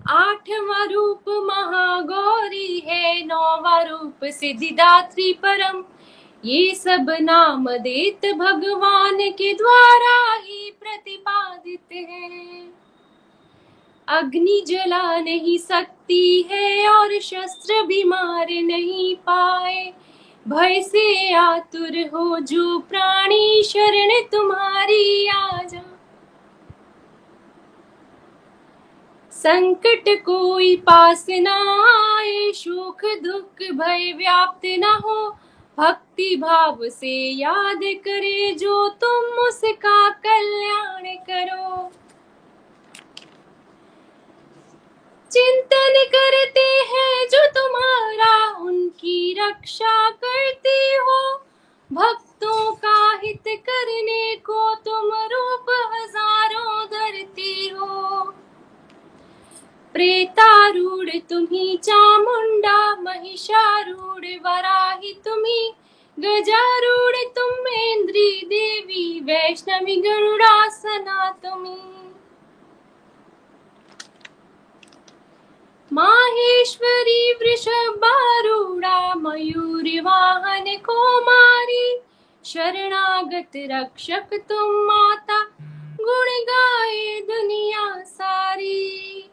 आठवा रूप महागौरी है, नौवा रूप सिद्धिदात्री परम। ये सब नाम देत भगवान के द्वारा ही प्रतिपादित है। अग्नि जला नहीं सकती है और शस्त्र भी मार नहीं पाए। भय से आतुर हो जो प्राणी, शरण तुम्हारी आ जा संकट कोई पास न आए, सुख दुख भय व्याप्त न हो। भक्ति भाव से याद करे जो तुम, उसका कल्याण करो। चिंतन करते हैं जो तुम्हारा, उनकी रक्षा करते हो। भक्तों का हित करने को तुम रूप हज़ारों धरती हो। प्रेतारूढ़ तुम्ही चामुंडा, महिषारूढ़ वराही तुम्ही, गजारूढ़ तुम इंद्री देवी, वैष्णवी गरुड़ासना तुम्ही। माहेश्वरी वृषभारूढ़ा, मयूरी वाहन कुमारी, शरणागत रक्षक तुम माता, गुण गाए दुनिया सारी।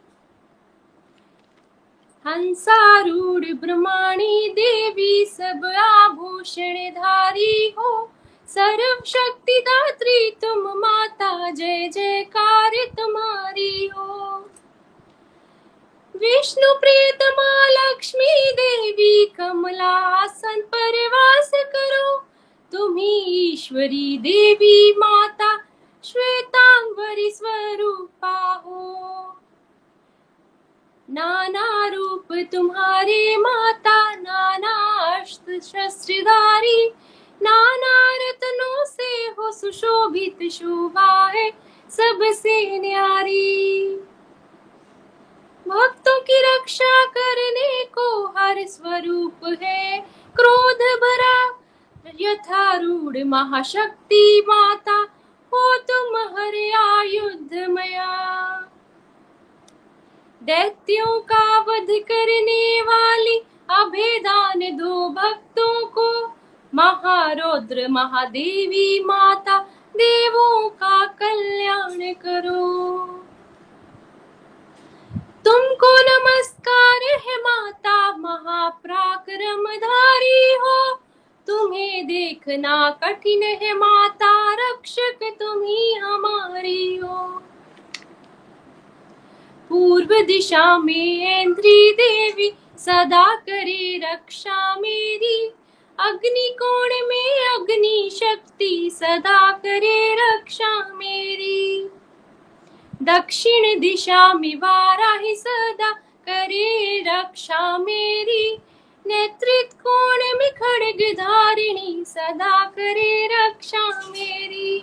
हंसारूढ़ ब्रह्माणी देवी, सब आभूषण धारी हो। सर्व शक्ति दात्री तुम माता, जय जयकार तुम्हारी हो। विष्णु प्रियतमा लक्ष्मी देवी कमलासन पर वास करो। तुम्ही ईश्वरी देवी माता, श्वेतांबरी स्वरूपा हो। नाना रूप तुम्हारे माता, नाना अस्त्र शस्त्रधारी नाना रत्नों से हो सुशोभित शोभा है सबसे न्यारी। भक्तों की रक्षा करने को हर स्वरूप है। क्रोध भरा यथारूढ़ महाशक्ति माता, हो तुम हर आयुध मया दैत्यों का वध करने वाली अभेदान दो भक्तों को। महारौद्र महादेवी माता, देवों का कल्याण करो। तुमको नमस्कार है माता महापराक्रम धारी हो। तुम्हें देखना कठिन है माता, रक्षक तुम ही हमारी हो। पूर्व दिशा में इंद्री देवी, सदा करे रक्षा मेरी। अग्नि कोण में अग्नि शक्ति, सदा करे रक्षा मेरी। दक्षिण दिशा में वाराही सदा करे रक्षा मेरी। नेत्रित कोण में खड़ग धारिणी, सदा करे रक्षा मेरी।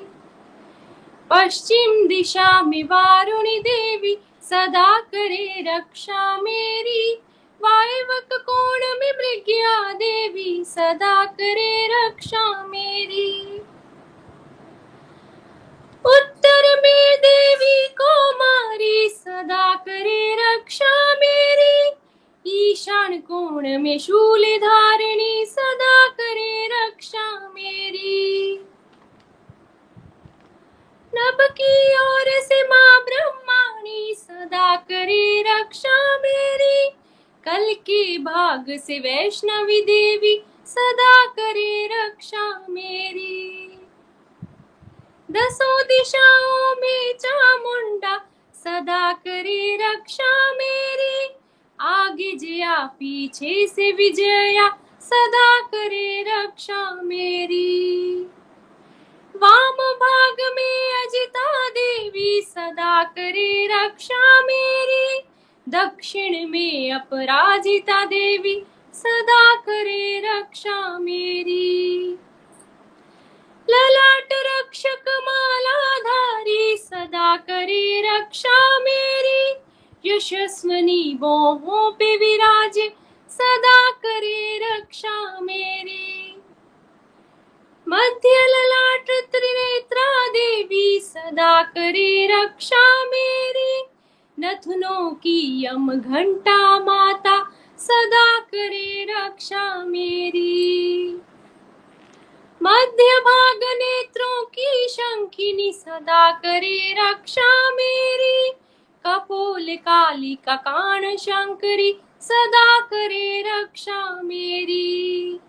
पश्चिम दिशा में वारुणी देवी, सदा करे रक्षा मेरी। वायवक कोण में मृग्या देवी, सदा करे रक्षा मेरी। उत्तर में देवी को मारी, सदा करे रक्षा मेरी। ईशान कोण में शूल धारिणी, सदा करे रक्षा मेरी। नभ की ओर से माँ ब्रह्माणी, सदा करे रक्षा मेरी। कल के भाग से वैष्णवी देवी, सदा करे रक्षा मेरी। दसों दिशाओं में चामुंडा, सदा करे रक्षा मेरी। आगे जया, पीछे से विजया, सदा करे रक्षा मेरी। वाम भाग में अजिता देवी, सदा करे रक्षा मेरी। दक्षिण में अपराजिता देवी, सदा करे रक्षा मेरी। ललाट रक्षक मालाधारी, सदा करे रक्षा मेरी। यशस्वनी बोहों पे विराजे, सदा करे रक्षा मेरी। मध्य ललाट त्रिनेत्रा देवी, सदा करे रक्षा मेरी। नथुनों की यम घंटा माता, सदा करे रक्षा मेरी। मध्य भाग नेत्रों की शंखिनी सदा करे रक्षा मेरी। कपोल काली का कान शंकरी सदा करे रक्षा मेरी।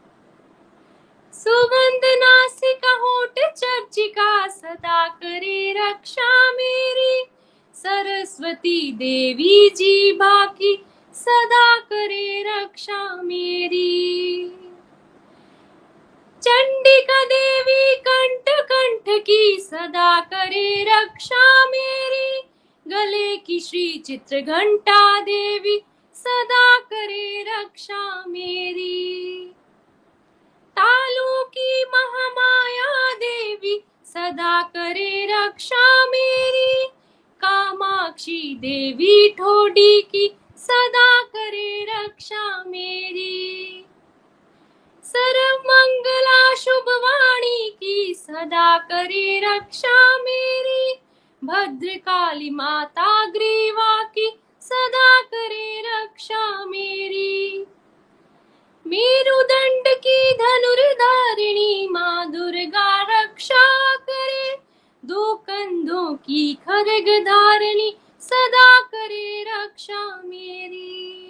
सुगंध नासिका होट चर्चिका सदा करे रक्षा मेरी। सरस्वती देवी जी बाकी सदा करे रक्षा मेरी। चंडिका देवी कंठ कंठ की सदा करे रक्षा मेरी। गले की श्री चित्र घंटा देवी, सदा करे रक्षा मेरी। तालों की महामाया देवी, सदा करे रक्षा मेरी। कामाक्षी देवी, ठोडी की, सदा करे रक्षा मेरी। सर्व मंगला शुभ वाणी की सदा करे रक्षा मेरी। भद्रकाली माता ग्रीवा की सदा करे रक्षा मेरी। मेरुदंड की धनुर्धारिणी माँ दुर्गा रक्षा करे। दो कंधों की खरग धारिणी सदा करे रक्षा मेरी।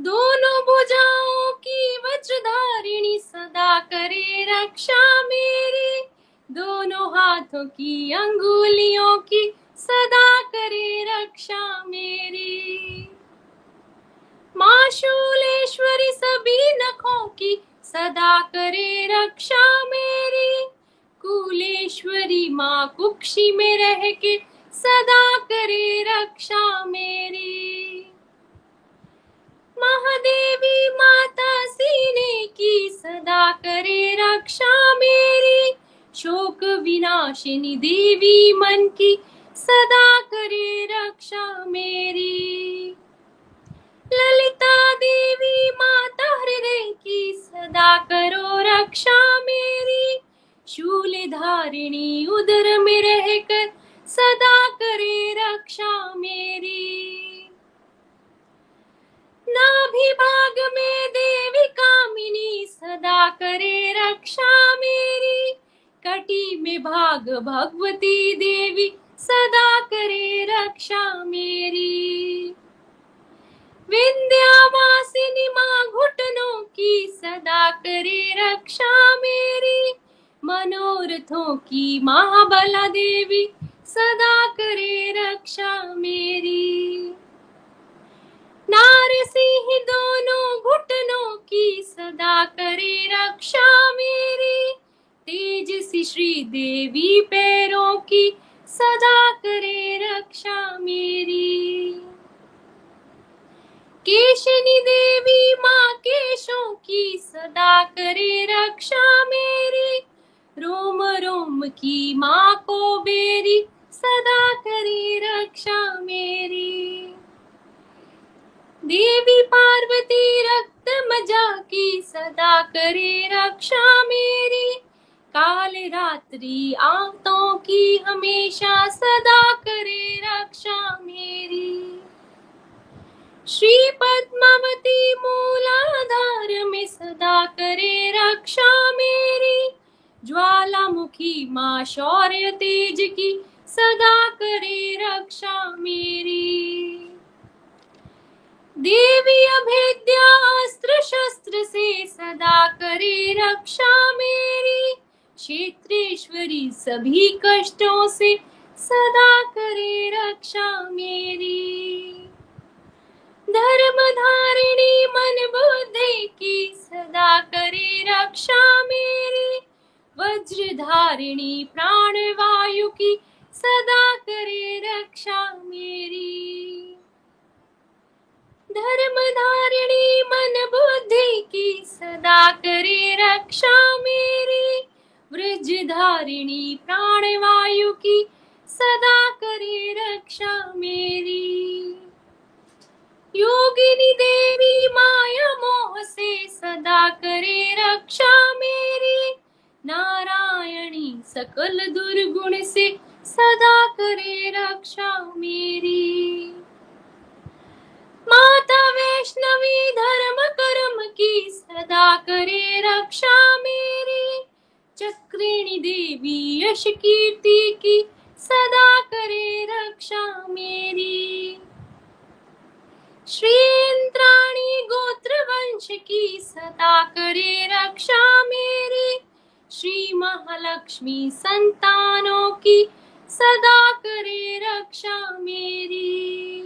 दोनों भुजाओं की वज्रधारिणी सदा करे रक्षा मेरी। दोनों हाथों की अंगुलियों की सदा करे रक्षा मेरी। माँ शूलेश्वरी सभी नखों की सदा करे रक्षा मेरी। कुलेश्वरी माँ कुक्षी में रह के सदा करे रक्षा मेरी। महादेवी माता सीने की सदा करे रक्षा मेरी। शोक विनाशिनी देवी मन की सदा करे रक्षा मेरी। ललिता देवी माता हृदय की सदा करो रक्षा मेरी। शूल धारिणी उदर में रहकर सदा करे रक्षा मेरी। नाभि भाग में देवी कामिनी सदा करे रक्षा मेरी। कटी में भाग भगवती देवी सदा करे रक्षा मेरी। विंध्यावासिनी माँ घुटनों की सदा करे रक्षा मेरी। मनोरथों की महाबला देवी सदा करे रक्षा मेरी। नारसिंह दोनों घुटनों की सदा करे रक्षा मेरी। तेजसी श्री देवी पैरों की सदा करे रक्षा मेरी। केशनी देवी माँ केशों की सदा करे रक्षा मेरी। रोम रोम की माँ को बेरी सदा करे रक्षा मेरी। देवी पार्वती रक्त मज़ा की सदा करे रक्षा मेरी। काल रात्रि आंतों की हमेशा सदा करे रक्षा मेरी। श्री पद्मावती मूलाधार में सदा करे रक्षा मेरी। ज्वालामुखी माँ शौर्य तेज की सदा करे रक्षा मेरी। देवी अभेद्या अस्त्र शस्त्र से सदा करे रक्षा मेरी। क्षेत्रेश्वरी सभी कष्टों से सदा करे रक्षा मेरी। धर्म धारिणी मन बुद्धि की सदा करे रक्षा मेरी। वज्र धारिणी प्राण वायु की सदा करे रक्षा मेरी। धर्म धारिणी मन बुद्धि की सदा करे रक्षा मेरी। वृज धारिणी प्राण वायु की सदा करे रक्षा मेरी। योगिनी देवी माया मोह से सदा करे रक्षा मेरी। नारायणी सकल दुर्गुण से सदा करे रक्षा मेरी। माता वैष्णवी धर्म कर्म की सदा करे रक्षा मेरी। चक्रिणी देवी यश कीर्ति की सदा करे रक्षा मेरी। श्री इंद्राणी गोत्र वंश की सदा करे रक्षा मेरी। श्री महालक्ष्मी संतानों की सदा करे रक्षा मेरी।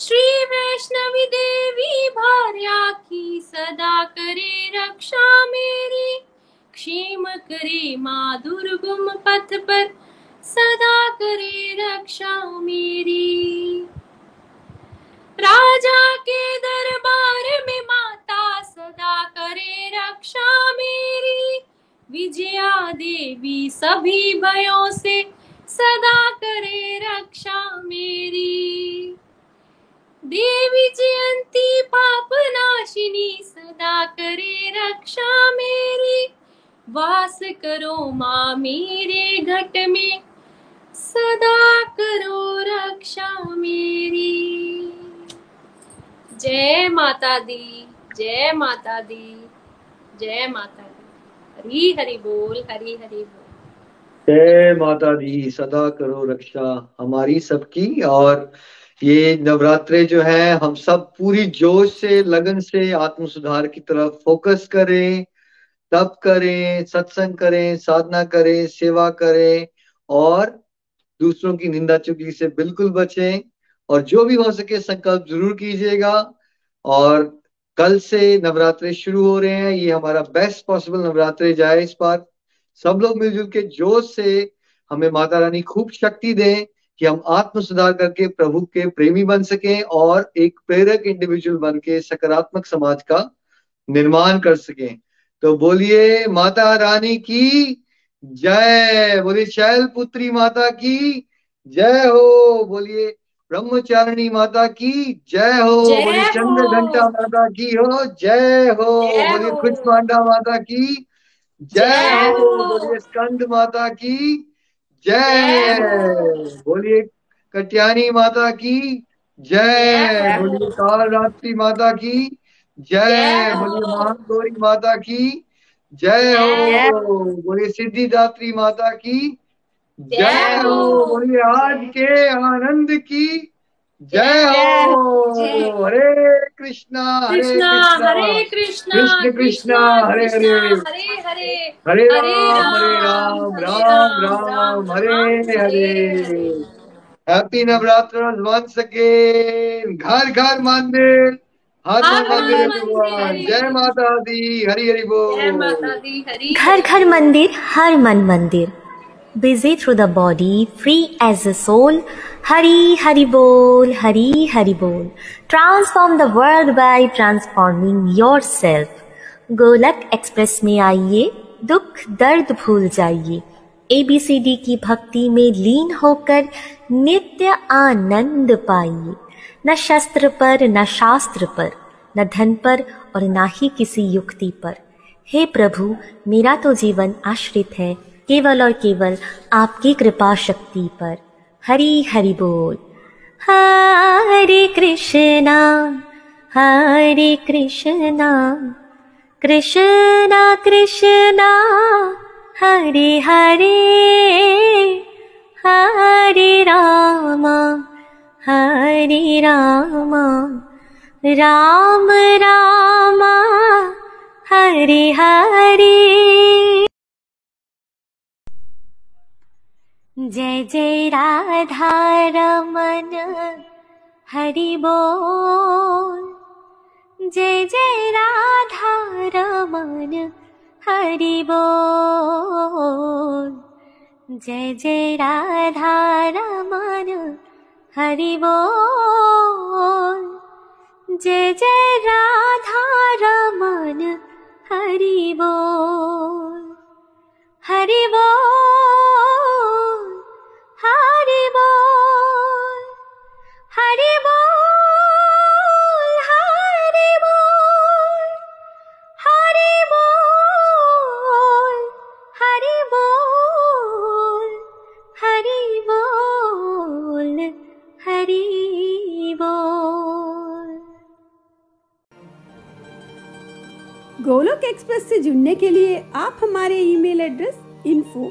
श्री वैष्णवी देवी भार्या की सदा करे रक्षा मेरी। क्षेम करे माँ दुर्गम पथ पर, सदा करे रक्षा मेरी। राजा के दरबार में माता सदा करे रक्षा मेरी। विजया देवी सभी भयों से सदा करे रक्षा मेरी। देवी जयंती पाप नाशिनी, सदा करे रक्षा मेरी। वास करो माँ मेरे घट में, सदा करो रक्षा मेरी। जय माता दी, जय माता दी, जय माता दी। हरी हरि बोल, हरी हरि बोल। जय माता दी, सदा करो रक्षा हमारी सबकी, और ये नवरात्रे जो है, हम सब पूरी जोश से, लगन से आत्म सुधार की तरफ़ फोकस करें, तप करें, सत्संग करें, साधना करें, सेवा करें और दूसरों की निंदा चुगली से बिल्कुल बचें। और जो भी हो सके संकल्प ज़रूर कीजिएगा। और कल से नवरात्रे शुरू हो रहे हैं। ये हमारा बेस्ट पॉसिबल नवरात्रे जाए इस बार। सब लोग मिलजुल के जोश से हमें माता रानी खूब शक्ति दें। कि हम आत्म सुधार करके प्रभु के प्रेमी बन सके और एक प्रेरक इंडिविजुअल बन के सकारात्मक समाज का निर्माण कर सके। तो बोलिए माता रानी की जय। बोलिए शैल पुत्री माता की जय हो। बोलिए ब्रह्मचारिणी माता की जय हो। बोलिए चंद्र घंटा माता की हो। जय हो। बोलिए खुश पांडा माता की जय हो। बोलिए स्कंद माता की जय। बोलिए कटियानी माता की जय। बोलिए कालरात्रि माता की जय। बोलिए महागौरी माता की जय हो बोलिए सिद्धिदात्री माता की जय हो। बोलिए आज के आनंद की जय हो। Hare Krishna Hare Krishna Krishna. Hare Krishna Krishna Krishna Hare Hare Hare. Hare Hare. Hare Rama Hare Rama, Rama Hare Rama Hare Hare. Hare. Happy Navratra once again घर घर मंदिर हर हर हर मंदिर भगवान जय माता दी हरि हरि जय बोल माता दी हरी घर घर मंदिर हर मन मंदिर busy through the body, free as a soul. Hari hari bol, hari hari bol. Transform the world by transforming yourself. Golok Express में आइए, दुख, दर्द भूल जाइए। एबीसीडी की भक्ति में लीन होकर नित्य आनंद पाइए। न शस्त्र पर, न शास्त्र पर, न धन पर और न ही किसी युक्ति पर। हे प्रभु, मेरा तो जीवन आश्रित है। केवल और केवल आपकी कृपा शक्ति पर। हरि हरि बोल। हरे कृष्णा हरे कृष्णा कृष्णा कृष्णा, हरे हरे हरे रामा हरे रामा, राम रामा, हरे हरे। जय जय राधा रमन हरि बोल। जय जय राधा रमन हरि बोल। जय जय राधा रमन हरि बोल। जय जय राधा रमन हरि बोल। हरि बोल हरि बोल हरि बोल हरि बोल, हरि गोलोक एक्सप्रेस से जुड़ने के लिए आप हमारे email address info